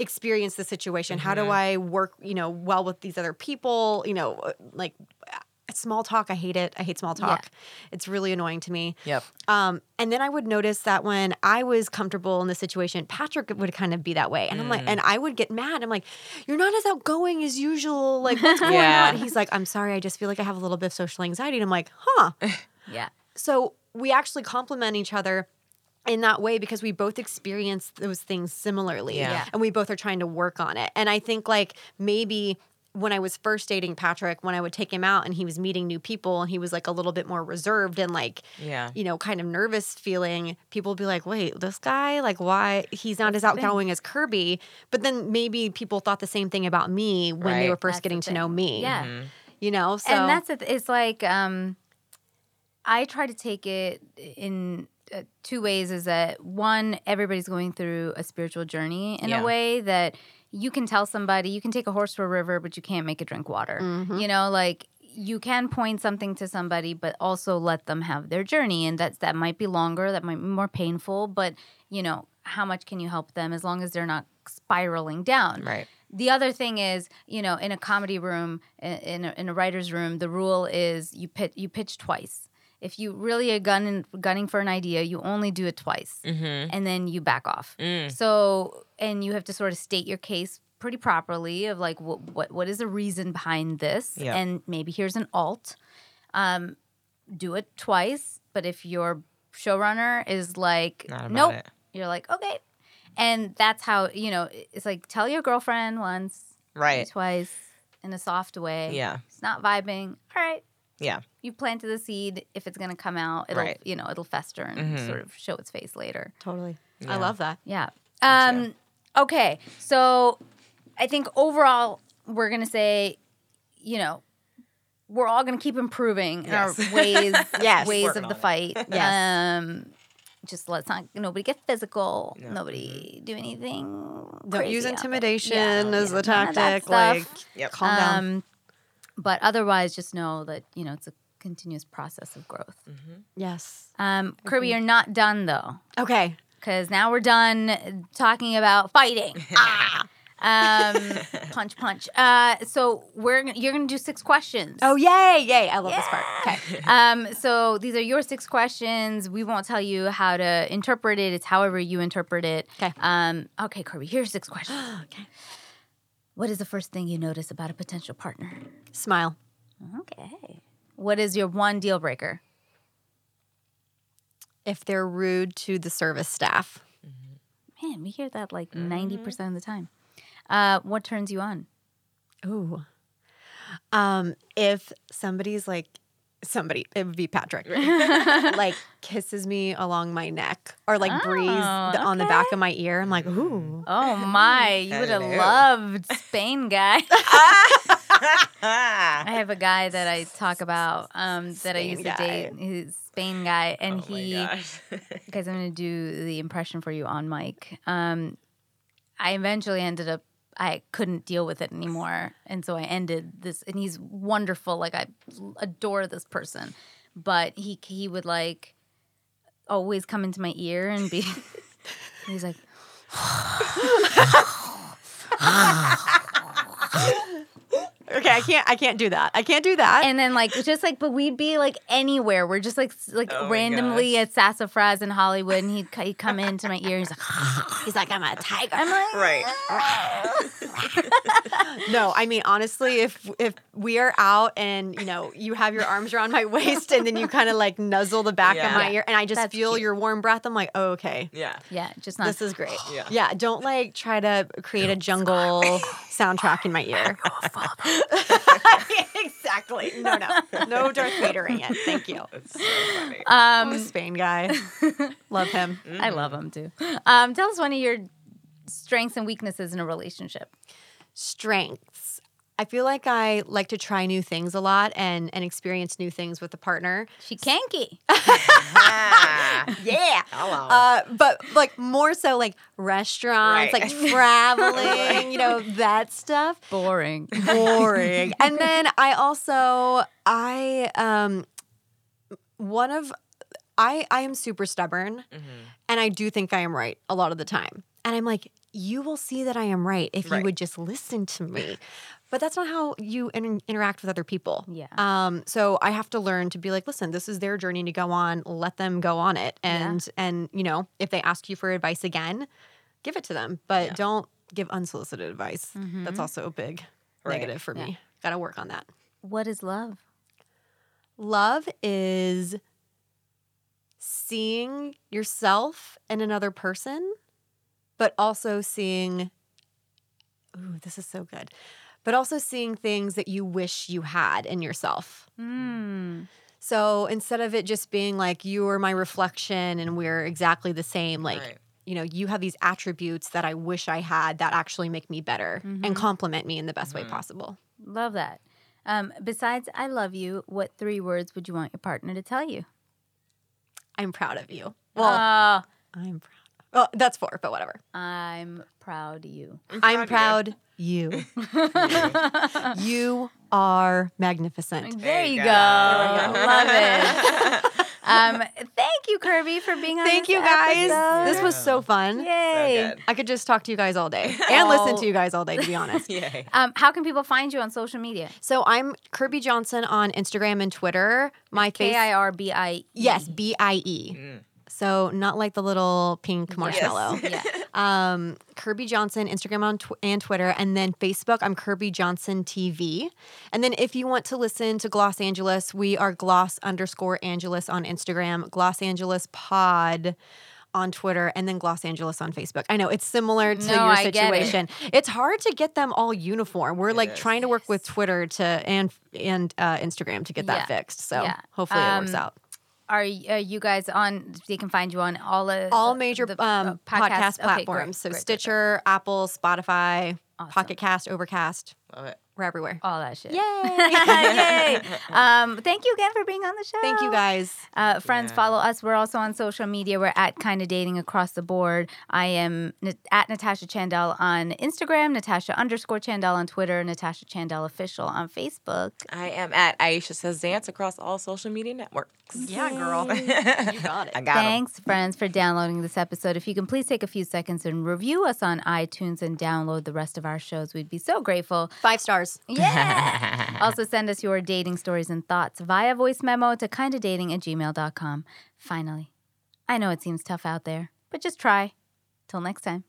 experience the situation? How Mm-hmm. do I work, you know, well with these other people? You know, uh, like uh, small talk, I hate it. I hate small Yeah. talk. It's really annoying to me. Yep. Um, and then I would notice that when I was comfortable in the situation, Patrick would kind of be that way. And I'm Mm. like, and I would get mad. I'm like, you're not as outgoing as usual. Like, what's going Yeah. on? He's like, I'm sorry. I just feel like I have a little bit of social anxiety. And I'm like, huh. Yeah. So we actually complement each other in that way because we both experience those things similarly. Yeah. Yeah. And we both are trying to work on it. And I think like maybe when I was first dating Patrick, when I would take him out and he was meeting new people and he was like a little bit more reserved and like, Yeah. you know, kind of nervous feeling, people would be like, wait, this guy, like, why he's not as outgoing as Kirbie? But then maybe people thought the same thing about me when they were first That's the getting to know me. Yeah. Mm-hmm. You know, so and that's it. It's like um, I try to take it in uh, two ways. Is that one, everybody's going through a spiritual journey in Yeah. a way that you can tell somebody you can take a horse to a river, but you can't make it drink water. Mm-hmm. You know, like you can point something to somebody, but also let them have their journey, and that's that might be longer, that might be more painful, but you know, how much can you help them as long as they're not spiraling down? Right. The other thing is, you know, in a comedy room, in a, in a writer's room, the rule is you pitch you pitch twice. If you really are gunning gunning for an idea, you only do it twice, Mm-hmm. and then you back off. Mm. So, and you have to sort of state your case pretty properly of like what what what is the reason behind this, Yeah. and maybe here's an alt. Um, do it twice, but if your showrunner is like, nope, it. you're like, okay. And that's how, you know, it's like tell your girlfriend once, Right. twice in a soft way. Yeah. It's not vibing. All right. Yeah. You planted the seed. If it's going to come out, it'll, Right. you know, it'll fester and Mhm. sort of show its face later. totally. Yeah. I love that. Yeah. Um, okay. So I think overall, we're going to say, you know, we're all going to keep improving in Yes. our ways, Yes. ways Working of the on it. fight. Yes. Um, just let's not nobody get physical. No. Nobody do anything. Don't use crazy out intimidation Yeah, as yeah, the none of that tactic. Like, Yep. calm down. Um, but otherwise, just know that you know it's a continuous process of growth. Yes. Um, Kirbie, you're not done though, Okay. because now we're done talking about fighting. ah! um, punch, punch. Uh, so we're you're gonna do six questions. Oh, yay, yay. I love this part. Okay. Um, so these are your six questions. We won't tell you how to interpret it. It's however you interpret it. Okay. Um, okay, Kirbie, here's six questions. okay. What is the first thing you notice about a potential partner? Smile. Okay. What is your one deal breaker? If they're rude to the service staff, Man, we hear that like 90% of the time. Uh, what turns you on? Ooh. Um, if somebody's like somebody, it would be Patrick, like kisses me along my neck or like breathes Oh, the, on the back of my ear, I'm like, ooh. Oh my, you would have loved Spain guy. I have a guy that I talk about um, that I Spain used guy. to date. He's Spain guy, and oh he. my. Guys, I'm going to do the impression for you on mic. Um, I eventually ended up. I couldn't deal with it anymore, and so I ended this. And he's wonderful. Like I adore this person, but he he would like always come into my ear and be. he's like, Okay, I can't. I can't do that. I can't do that. and then like just like, but we'd be like anywhere. We're just like like Oh randomly at Sassafras in Hollywood, and he'd, he'd come into my ear. And he's like, He's like, I'm a tiger. I'm like, right. No, I mean honestly, if if we are out and you know you have your arms around my waist and then you kind of like nuzzle the back of my Yeah. ear and I just That's feel cute. your warm breath, I'm like, oh, okay, Yeah. yeah, just not. this is great. Yeah. yeah. Don't like try to create a jungle soundtrack in my ear. exactly. No, no, no Darth Vadering it. Thank you. That's so funny. Um, um, Spain guy, love him. I love him too. Um, tell us one of your strengths and weaknesses in a relationship. Strengths. I feel like I like to try new things a lot and and experience new things with a partner. She kanky. Ah. Yeah. Hello. Uh, but like more so like restaurants, Right. like traveling, you know, that stuff. Boring. Boring. and then I also I um one of I I am super stubborn Mhm. and I do think I am right a lot of the time. And I'm like, you will see that I am right if you would just listen to me. But that's not how you in- interact with other people. Yeah. Um. So I have to learn to be like, listen, this is their journey to go on. Let them go on it. Yeah. And and you know, if they ask you for advice again, give it to them. But Yeah. don't give unsolicited advice. Mm-hmm. That's also a big Right. negative for Yeah. me. Got to work on that. What is love? Love is seeing yourself in another person, but also seeing, ooh, this is so good, but also seeing things that you wish you had in yourself. Mm. So instead of it just being like, you are my reflection and we're exactly the same, like, Right. you know, you have these attributes that I wish I had that actually make me better and complement me in the best way possible. Love that. Um, besides, I love you. What three words would you want your partner to tell you? I'm proud of you. Well, oh, I'm proud. Well, that's four, but whatever. I'm proud of you. I'm proud you. you are magnificent. There you you go. go. Love it. Um, thank you, Kirbie, for being on. Thank this you guys. episode. This was so fun. Yay. good. I could just talk to you guys all day and listen Oh. to you guys all day, to be honest. Yay. Um, how can people find you on social media? So I'm Kirbie Johnson on Instagram and Twitter. My K face, I R B I. E. yes, B I E. Mm. So not like the little pink marshmallow. Yeah. Um, Kirbie Johnson, Instagram on tw- and Twitter, and then Facebook. I'm Kirbie Johnson TV. And then if you want to listen to Gloss Angeles, we are Gloss underscore Angeles on Instagram, Gloss Angeles Pod on Twitter, and then Gloss Angeles on Facebook. I know it's similar to No, your get it. situation. It's hard to get them all uniform. We're like is. trying to work with Twitter to and and uh, Instagram to get that Yeah. fixed. So Yeah. hopefully it works Um, out. Are, are you guys on? They can find you on all of all the- major the, um, uh, podcast Okay, great, platforms. so great, great, Stitcher, Apple, Spotify, Awesome. Pocket Cast, Overcast. Love it. We're everywhere. all that shit. Yay! Yay! Um, thank you again for being on the show. Thank you guys. Uh, friends, Yeah. follow us. We're also on social media. We're at Kinda Dating across the board. I am Na- at Natasha Chandel on Instagram, Natasha underscore Chandel on Twitter, Natasha Chandel official on Facebook. I am at Aisha Says Dance across all social media networks. Yeah, girl. you got it. I got 'em. Thanks, friends, for downloading this episode. If you can please take a few seconds and review us on iTunes and download the rest of our shows, we'd be so grateful. Five stars. Yeah. also, send us your dating stories and thoughts via voice memo to kindadating at gmail.com. Finally, I know it seems tough out there, but just try. Till next time.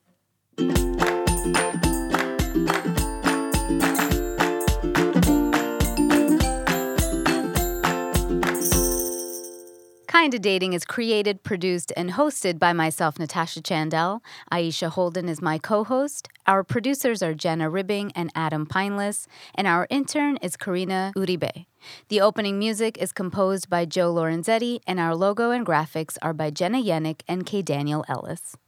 Kinda Dating is created, produced, and hosted by myself, Natasha Chandel. Aisha Holden is my co host. Our producers are Jenna Ribbing and Adam Pineless, and our intern is Karina Uribe. The opening music is composed by Joe Lorenzetti, and our logo and graphics are by Jenna Yannick and K. Daniel Ellis.